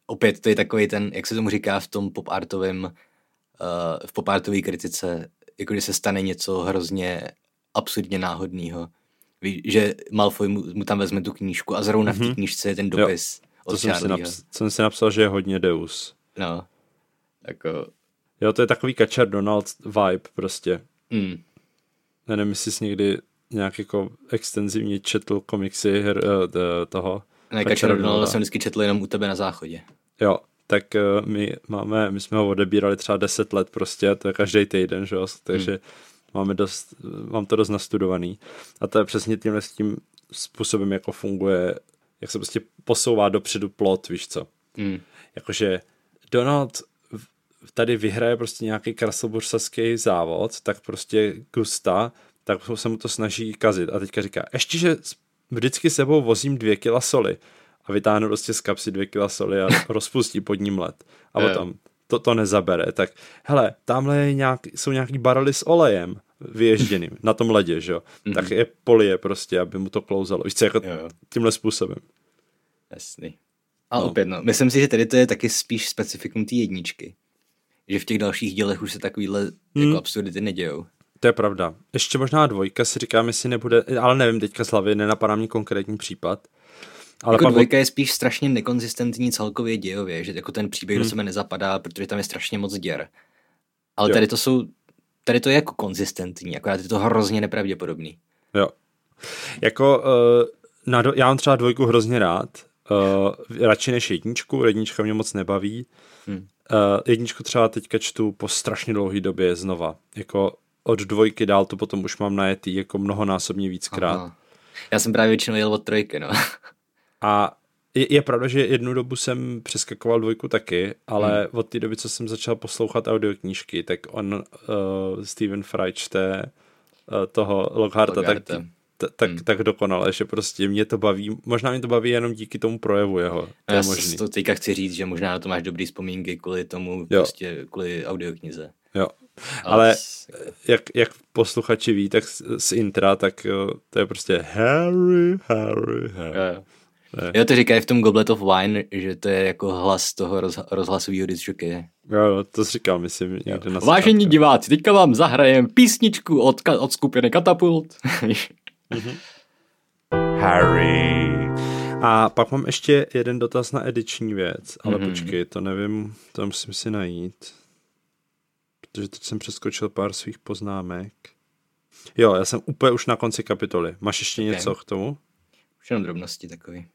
opět to je takový ten, jak se tomu říká v tom pop artovém, v pop artové kritice, jako když se stane něco hrozně absurdně náhodného. Víš, že Malfoy mu, mu tam vezme tu knížku a zrovna v té knížce je ten dopis To od jsem si, jsem si napsal, že je hodně Deus. No, jako, Jo, to je takový Kačer Donald vibe prostě. mm, Já nevím, jestli jsi někdy nějak jako extenzivně četl komiksy her, uh, toho. ne, Donalda Donalda. jsem vždycky četl jenom u tebe na záchodě. Jo, tak uh, my máme, my jsme ho odebírali třeba 10 let prostě, to je každý týden, že jo, takže hmm. máme dost, mám to dost nastudovaný. A to je přesně tímhle s tím způsobem, jako funguje, jak se prostě posouvá dopředu plot, víš co. Mm. Jakože Donald tady vyhraje prostě nějaký krasobursaský závod, tak prostě Gusta, tak se mu to snaží kazit. A teďka říká, ještě, že vždycky sebou vozím dvě kila soli. A vytáhnu prostě z kapsy dvě kila soli a rozpustí pod ním led. A potom to, to nezabere. Tak hele, tamhle je nějak, jsou nějaký barely s olejem vyježděným na tom ledě, že jo. Tak je polije prostě, aby mu to klouzalo. Víš co, jako Jo, jo. tímhle způsobem. Jasný. A no. opět, no, myslím si, že tady to je taky spíš specifikum té jedničky. Že v těch dalších dílech už se takovýhle hmm. jako absurdity nedějou. To je pravda. Ještě možná dvojka si říkám, jestli nebude, ale nevím, teďka z hlavy nenapadá mě konkrétní případ. Ale jako pak dvojka je spíš strašně nekonzistentní celkově dějově, že jako ten příběh hmm. do sebe nezapadá, protože tam je strašně moc děr. Ale Jo. tady to jsou, tady to je jako konzistentní, akorát je to hrozně nepravděpodobný. Jo. Jako uh, na do, já mám třeba dvojku hrozně rád, uh, radši než jedničku, jednička mě moc nebaví. Hmm. Uh, jedničku třeba teďka čtu po strašně dlouhé době znova. Jako od dvojky dál to potom už mám najetý jako mnohonásobně víckrát. Aha. Já jsem právě většinou jel od trojky, no. A je, je pravda, že jednu dobu jsem přeskakoval dvojku taky, ale hmm. od té doby, co jsem začal poslouchat audioknížky, tak on, uh, Steven Fry čte uh, toho Lockharta, tak, t- tak, hmm. tak dokonale, že prostě mě to baví, možná mě to baví jenom díky tomu projevu jeho. To Já je možný. to teďka chci říct, že možná na to máš dobrý vzpomínky kvůli tomu, jo. prostě kvůli audioknize. Jo, ale jak, jak posluchači ví, tak z, z intra, tak jo, to je prostě Harry, Harry, Harry. Jo, jo. Jo, to říkají v tom Goblet of Wine, že to je jako hlas toho roz, rozhlasového disjokeje. Jo, to říkal, myslím, někde na Vážení diváci, teďka vám zahrajem písničku od, od skupiny Katapult. Mhm. Harry. A pak mám ještě jeden dotaz na ediční věc, ale mm-hmm. počkej, to nevím, to musím si najít. Protože teď jsem přeskočil pár svých poznámek. Jo, já jsem úplně už na konci kapitoly. Máš ještě okay. něco k tomu? Už jenom drobnosti takový.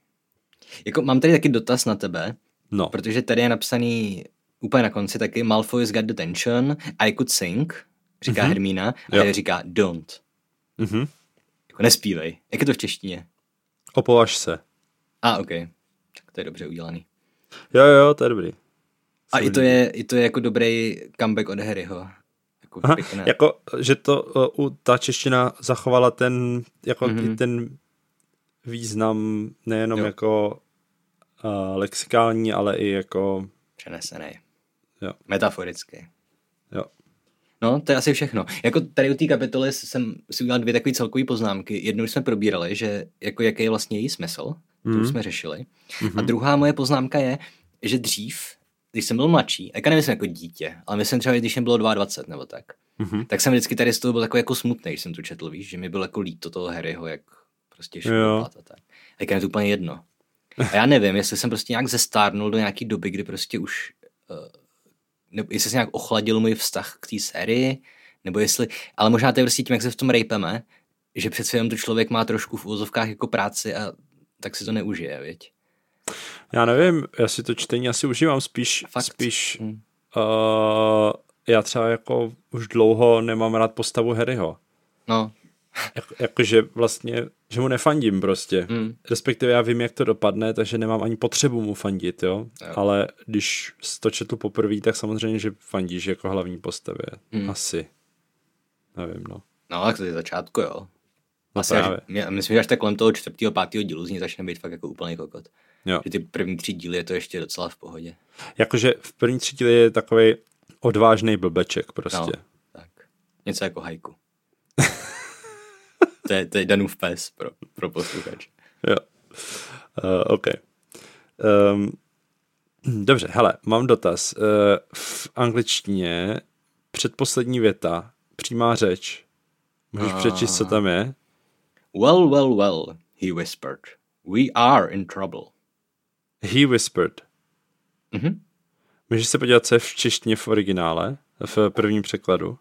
Jako mám tady taky dotaz na tebe, no. protože tady je napsaný úplně na konci taky Malfoy's got the tension, I could sing, říká mm-hmm. Hermína, a jo. říká don't. Mm-hmm. Jako nespívej. Jak je to v češtině? Opovaž se. A, ok. Tak to je dobře udělaný. Jo, jo, to je dobrý. A i to je, i to je jako dobrý comeback od Harryho. Jako, Aha, jako že to uh, ta čeština zachovala ten, jako mm-hmm. ten význam nejenom jo. jako uh, lexikální, ale i jako... Přenesený. Jo. Metaforický. Jo. No, to je asi všechno. Jako tady u té kapitoly jsem si udělal dvě takové celkové poznámky. Jednou jsme probírali, že jako jaký je vlastně její smysl, mm. to už mhm. jsme řešili. Mm-hmm. A druhá moje poznámka je, že dřív, když jsem byl mladší, jako nemyslím jako dítě, ale myslím třeba, když jsem bylo 22 nebo tak, mm-hmm. tak jsem vždycky tady z toho byl takový jako smutný, když jsem to četl, víš, že mi bylo jako líto toho Harryho, jak prostě šupat a tak. A je to úplně jedno. A já nevím, jestli jsem prostě nějak zestárnul do nějaký doby, kdy prostě už, uh, nebo jestli se nějak ochladil můj vztah k té sérii, nebo jestli, ale možná to je prostě tím, jak se v tom rejpeme, že přece jenom to člověk má trošku v úzovkách jako práci a tak si to neužije, viď? Já nevím, já si to čtení asi užívám spíš, Fakt? spíš hmm. uh, já třeba jako už dlouho nemám rád postavu Harryho. No. Jako, jakože vlastně, že mu nefandím prostě. Mm. Respektive já vím, jak to dopadne, takže nemám ani potřebu mu fandit, jo. jo. Ale když to četl poprvé, tak samozřejmě, že fandíš jako hlavní postavě. Mm. Asi. Nevím, no. No, tak to je začátku, jo. No Asi až, myslím, že až tak kolem toho čtvrtého, pátého dílu z ní začne být fakt jako úplný kokot. Jo. Že ty první tři díly je to ještě docela v pohodě. Jakože v první tři díly je takový odvážný blbeček prostě. No, tak. Něco jako hajku. to, je, to je Danův pes pro, pro posluchač. Jo. Uh, OK. Um, dobře, hele, mám dotaz. Uh, v angličtině předposlední věta, přímá řeč. Můžeš uh, přečíst, co tam je? Well, well, well, he whispered. We are in trouble. He whispered. Mhm. Můžeš se podívat, co je v češtině v originále, v prvním překladu?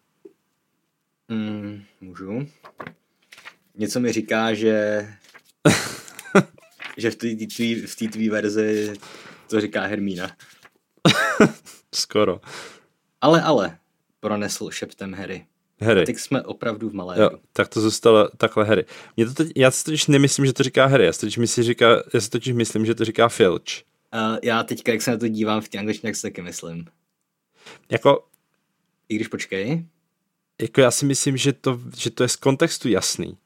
Mm, můžu. Něco mi říká, že že v té tvý, v tvý verzi to říká Hermína. Skoro. Ale, ale, pronesl šeptem Harry. Harry. teď jsme opravdu v malé. Jo, tak to zůstalo takhle Harry. Mě to teď, já si totiž nemyslím, že to říká Harry, já si totiž, myslím, říká, já si totiž myslím, že to říká Filch. Uh, já teďka, jak se na to dívám v té angličtině, jak si taky myslím. Jako... I když počkej. Jako já si myslím, že to, že to je z kontextu jasný.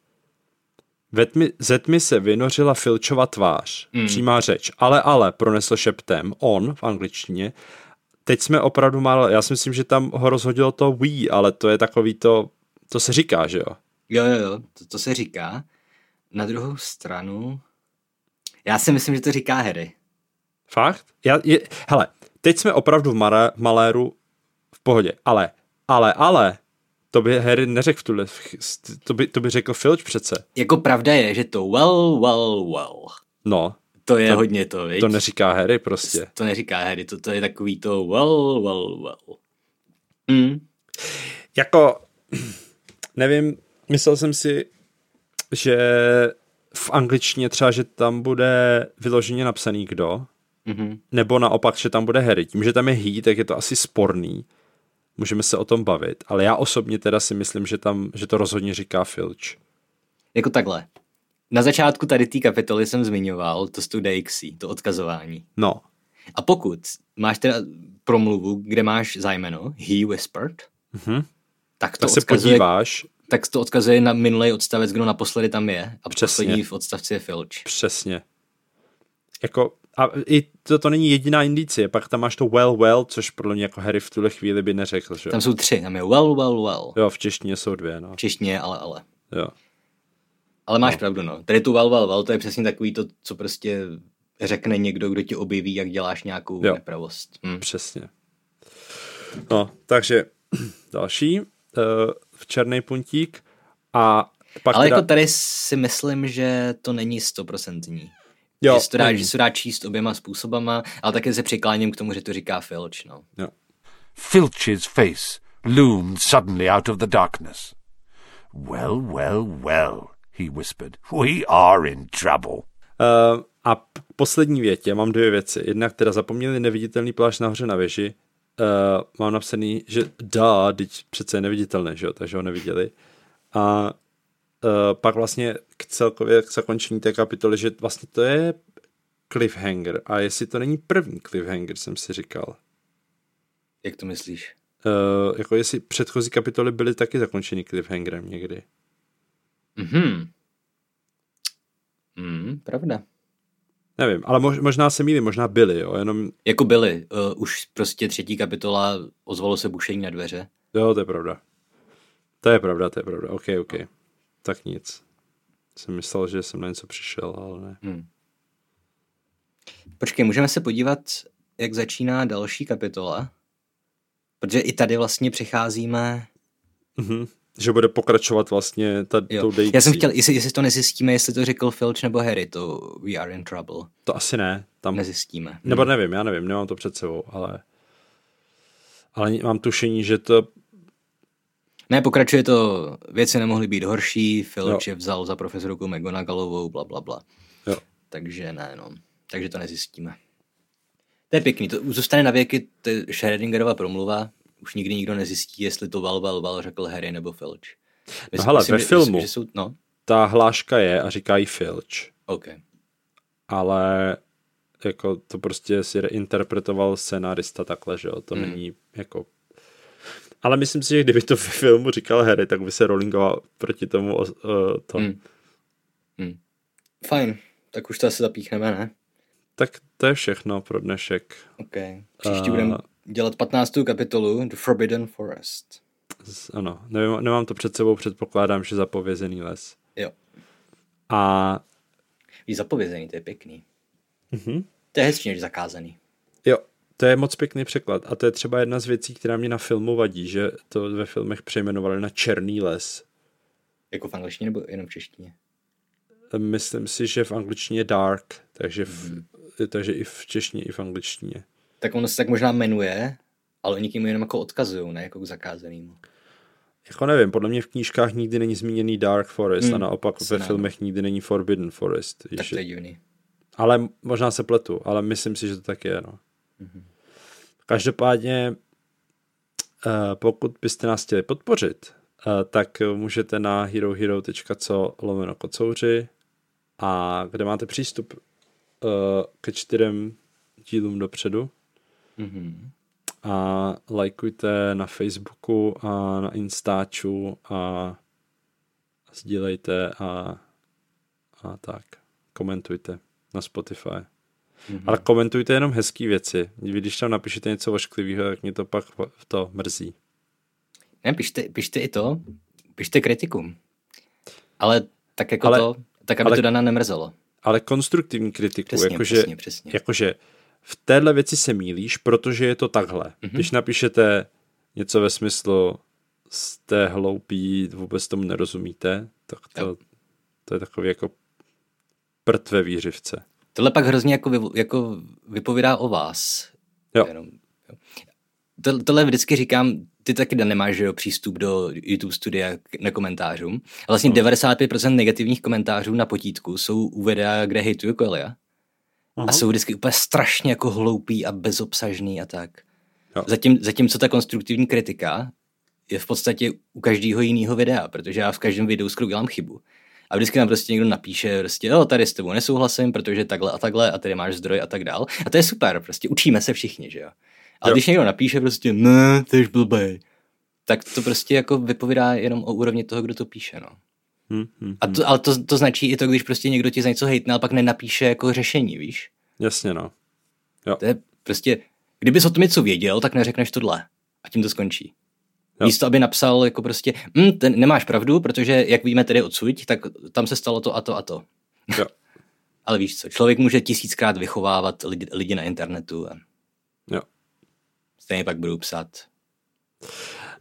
Ve tmi, ze tmy se vynořila Filčova tvář, mm. přímá řeč, ale ale pronesl šeptem, on v angličtině, teď jsme opravdu málo, já si myslím, že tam ho rozhodilo to we, ale to je takový to, to se říká, že jo? Jo, jo, jo, to, to se říká. Na druhou stranu, já si myslím, že to říká Harry. Fakt? Já, je, hele, teď jsme opravdu v, Mara, Maléru v pohodě, ale, ale, ale, to by Harry neřekl v tuhle, to by, to by řekl Filch přece. Jako pravda je, že to well, well, well. No. To je to, hodně to, viď? To neříká Harry prostě. To neříká Harry, to, to je takový to well, well, well. Mm. Jako, nevím, myslel jsem si, že v angličtině třeba, že tam bude vyloženě napsaný kdo, Mhm. nebo naopak, že tam bude Harry. Tím, že tam je he, tak je to asi sporný. Můžeme se o tom bavit, ale já osobně teda si myslím, že tam, že to rozhodně říká Filch. Jako takhle. Na začátku tady té kapitoly jsem zmiňoval to s tou to odkazování. No, A pokud máš teda promluvu, kde máš zájmeno, he whispered, Mhm. tak to tak se odkazuje, podíváš, tak to odkazuje na minulý odstavec, kdo naposledy tam je. A Přesně. poslední v odstavci je Filch. přesně. Jako, a i to, to není jediná indicie, pak tam máš to well, well, což podle mě jako Harry v tuhle chvíli by neřekl, že? Tam jsou tři, tam je well, well, well. Jo, v češtině jsou dvě, no. V češtině, ale, ale. Jo. Ale máš no. pravdu, no. Tady tu well, well, well, to je přesně takový to, co prostě řekne někdo, kdo ti objeví, jak děláš nějakou Jo. nepravost. Hm. Přesně. No, takže další, uh, v černý puntík a pak Ale teda, jako tady si myslím, že to není stoprocentní. Jo, že, se to dá, že se to dá číst oběma způsobama, ale také se přikláním k tomu, že to říká Filch, no. jo. Filch's face loomed suddenly out of the darkness. Well, well, well, he whispered. We are in trouble. Uh, a poslední větě mám dvě věci. Jednak teda zapomněli neviditelný plášť nahoře na věži. Uh, mám napsaný, že da, teď přece je neviditelné, že jo, takže ho neviděli. A pak vlastně k celkově k zakončení té kapitoly, že vlastně to je cliffhanger. A jestli to není první cliffhanger, jsem si říkal. Jak to myslíš? Uh, jako jestli předchozí kapitoly byly taky zakončeny cliffhangerem někdy. Mhm. Mm, pravda. Nevím, ale mož, možná se mýlím, možná byly, jo, jenom, Jako byly, uh, už prostě třetí kapitola, ozvalo se bušení na dveře. jo, to je pravda. To je pravda, to je pravda, ok, ok. Tak nic. Jsem myslel, že jsem na něco přišel, ale ne. Hmm. Počkej, můžeme se podívat, jak začíná další kapitola? Protože i tady vlastně přicházíme... Mhm. Že bude pokračovat vlastně ta, Jo. tou dejcí. Já jsem chtěl, jestli, jestli to nezjistíme, jestli to řekl Filch nebo Harry, to We are in trouble. To asi ne, tam, Nezjistíme. nebo nevím, já nevím, nemám to před sebou, ale ale mám tušení, že to, Ne, pokračuje to, věci nemohly být horší, Filch Jo. je vzal za profesorku McGonagallovou, bla, bla, bla. jo, Takže ne, no. Takže to nezjistíme. To je pěkný, to zůstane na věky, to je Schrödingerova promluva, už nikdy nikdo nezjistí, jestli to Val, Val, Val řekl Harry nebo Filch. No hele, ve že- filmu. Že jsou, no, ta hláška je a říká jí Filch, OK. ale jako to prostě si reinterpretoval scénárista takhle, že jo, to Hmm. není jako ale myslím si, že kdyby to ve filmu říkal Harry, tak by se Rowlingová proti tomu uh, to. Hmm. Hmm. Fajn, tak už to asi zapíchneme, ne? Tak to je všechno pro dnešek. OK. Příště A- budeme dělat 15. kapitolu The Forbidden Forest. Z- Ano, nevím, nemám to před sebou, předpokládám, že zapovězený les. Jo. A Víš, zapovězený, to je pěkný. Mhm. To je hezčí než zakázaný. jo, to je moc pěkný překlad. A to je třeba jedna z věcí, která mě na filmu vadí, že to ve filmech přejmenovali na Černý les. Jako v angličtině nebo jenom v češtině? Myslím si, že v angličtině dark, takže, v, Mhm. takže i v češtině, i v angličtině. Tak ono se tak možná jmenuje, ale oni němu jenom jako odkazují, ne jako k zakázanému. Jako nevím, podle mě v knížkách nikdy není zmíněný Dark Forest Hmm, a naopak asi ve filmech nikdy není Forbidden Forest. Tak to je divný. Ale možná se pletu, ale myslím si, že to tak je. No. Mhm. Každopádně, eh, pokud byste nás chtěli podpořit, eh, tak můžete na herohero.co lomeno kocouři a kde máte přístup eh, ke čtyřem dílům dopředu Mhm. a lajkujte na Facebooku a na Instaču a sdílejte a, a tak. Komentujte na Spotify. Mhm. Ale komentujte jenom hezké věci. Když tam napíšete něco ošklivého, tak mě to pak to mrzí. Ne, pište, pište i to, pište kritiku. Ale tak jako Ale- to, tak aby ale- to Dana nemrzelo. Ale konstruktivní kritiku, Přesně, jakože, přesně, přesně. jakože v téhle věci se mílíš, protože je to takhle. Mhm. Mm-hmm. Když napíšete něco ve smyslu jste hloupí, vůbec tomu nerozumíte, tak to, Jo. to je takový jako prd ve výřivce. Tohle pak hrozně jako, vy, jako vypovídá o vás. Jo. Jenom, jo. To, tohle vždycky říkám, ty taky nemáš že jo, přístup do YouTube studia k- na komentářům. A vlastně 95% negativních komentářů na potítku jsou u videa, kde hejtuju Koelia. A jsou vždycky úplně strašně jako hloupý a bezobsažný a tak. Jo. Zatím, zatímco ta konstruktivní kritika je v podstatě u každého jiného videa, protože já v každém videu skoro dělám chybu. A vždycky nám prostě někdo napíše, prostě, jo, tady s tebou nesouhlasím, protože takhle a takhle, a tady máš zdroj a tak dál. A to je super, prostě učíme se všichni, že jo. Jo. když někdo napíše prostě, ne, ty jsi blbej, tak to prostě jako vypovídá jenom o úrovni toho, kdo to píše, no. Hm, hm. A to, ale to, to značí i to, když prostě někdo ti za něco hejtne, ale pak nenapíše jako řešení, víš? Jasně, no. To je prostě, kdybys o tom něco věděl, tak neřekneš tohle. A tím to skončí. Jo. Místo, aby napsal jako prostě, hm, ten, nemáš pravdu, protože jak víme tedy odsud, tak tam se stalo to a to a to. Jo. Ale víš co, člověk může tisíckrát vychovávat lidi, lidi na internetu a Jo. stejně pak budou psát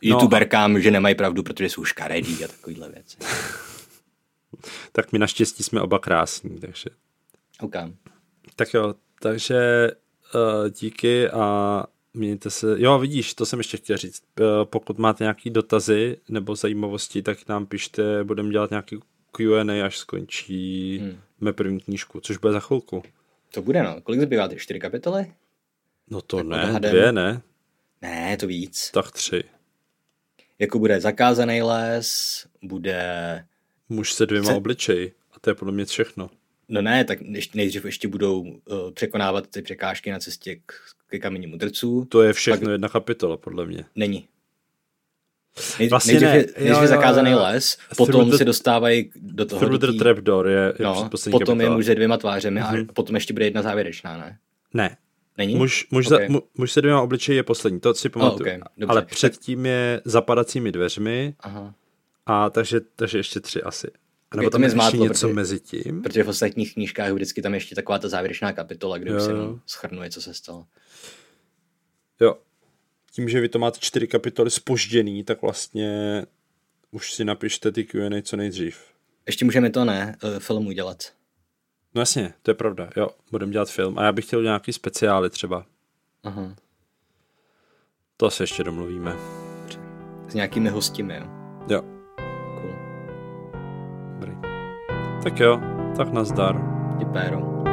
No youtuberkám, že nemají pravdu, protože jsou škaredí a takovýhle věci. Tak my naštěstí jsme oba krásní, takže... OK. Tak jo, takže uh, díky a mějte se... Jo, vidíš, to jsem ještě chtěl říct. Uh, pokud máte nějaký dotazy nebo zajímavosti, tak nám pište, budeme dělat nějaký Q&A, až skončíme hmm. první knížku, což bude za chvilku. To bude no. Kolik zbývá? Ty čtyři kapitoly? No to Tak ne, odhadem. dvě ne, Ne, to víc. tak tři. Jako bude zakázaný les, bude... Muž se dvěma Se- obličeji. A to je podle mě všechno. No ne, tak ještě, nejdřív ještě budou uh, překonávat ty překážky na cestě k, ke kamení mudrců. To je všechno jedna kapitola, podle mě. Není. Nej, Vlastně nejdřív, ne. je, nejdřív Jo, je jo, zakázaný jo. les, Through potom the- se dostávají do toho Through the Trapdoor je, je no, potom je kapitola. muž se dvěma tvářemi Mhm. a potom ještě bude jedna závěrečná, ne? Ne, Není? Muž, muž, Ok. okay. za, mu, muž se dvěma obličeji je poslední, to si pamatuju. ok, dobře. Ale předtím je zapadacími dveřmi, Aha. a takže, takže ještě tři asi. A nebo to tam je zmátlo, něco protože- mezi tím. Protože v ostatních knížkách vždycky tam ještě taková ta závěrečná kapitola, kde už se schrnuje, co se stalo. Jo. Tím, že vy to máte čtyři kapitoly spožděný, tak vlastně už si napište ty Q&A co nejdřív. Ještě můžeme to ne, eh, film udělat. No jasně, to je pravda. Jo, budeme dělat film. A já bych chtěl nějaký speciály třeba. Aha. To se ještě domluvíme. S nějakými hostimi, jo. Jo, Tak jo, tak nazdar. Děpéro.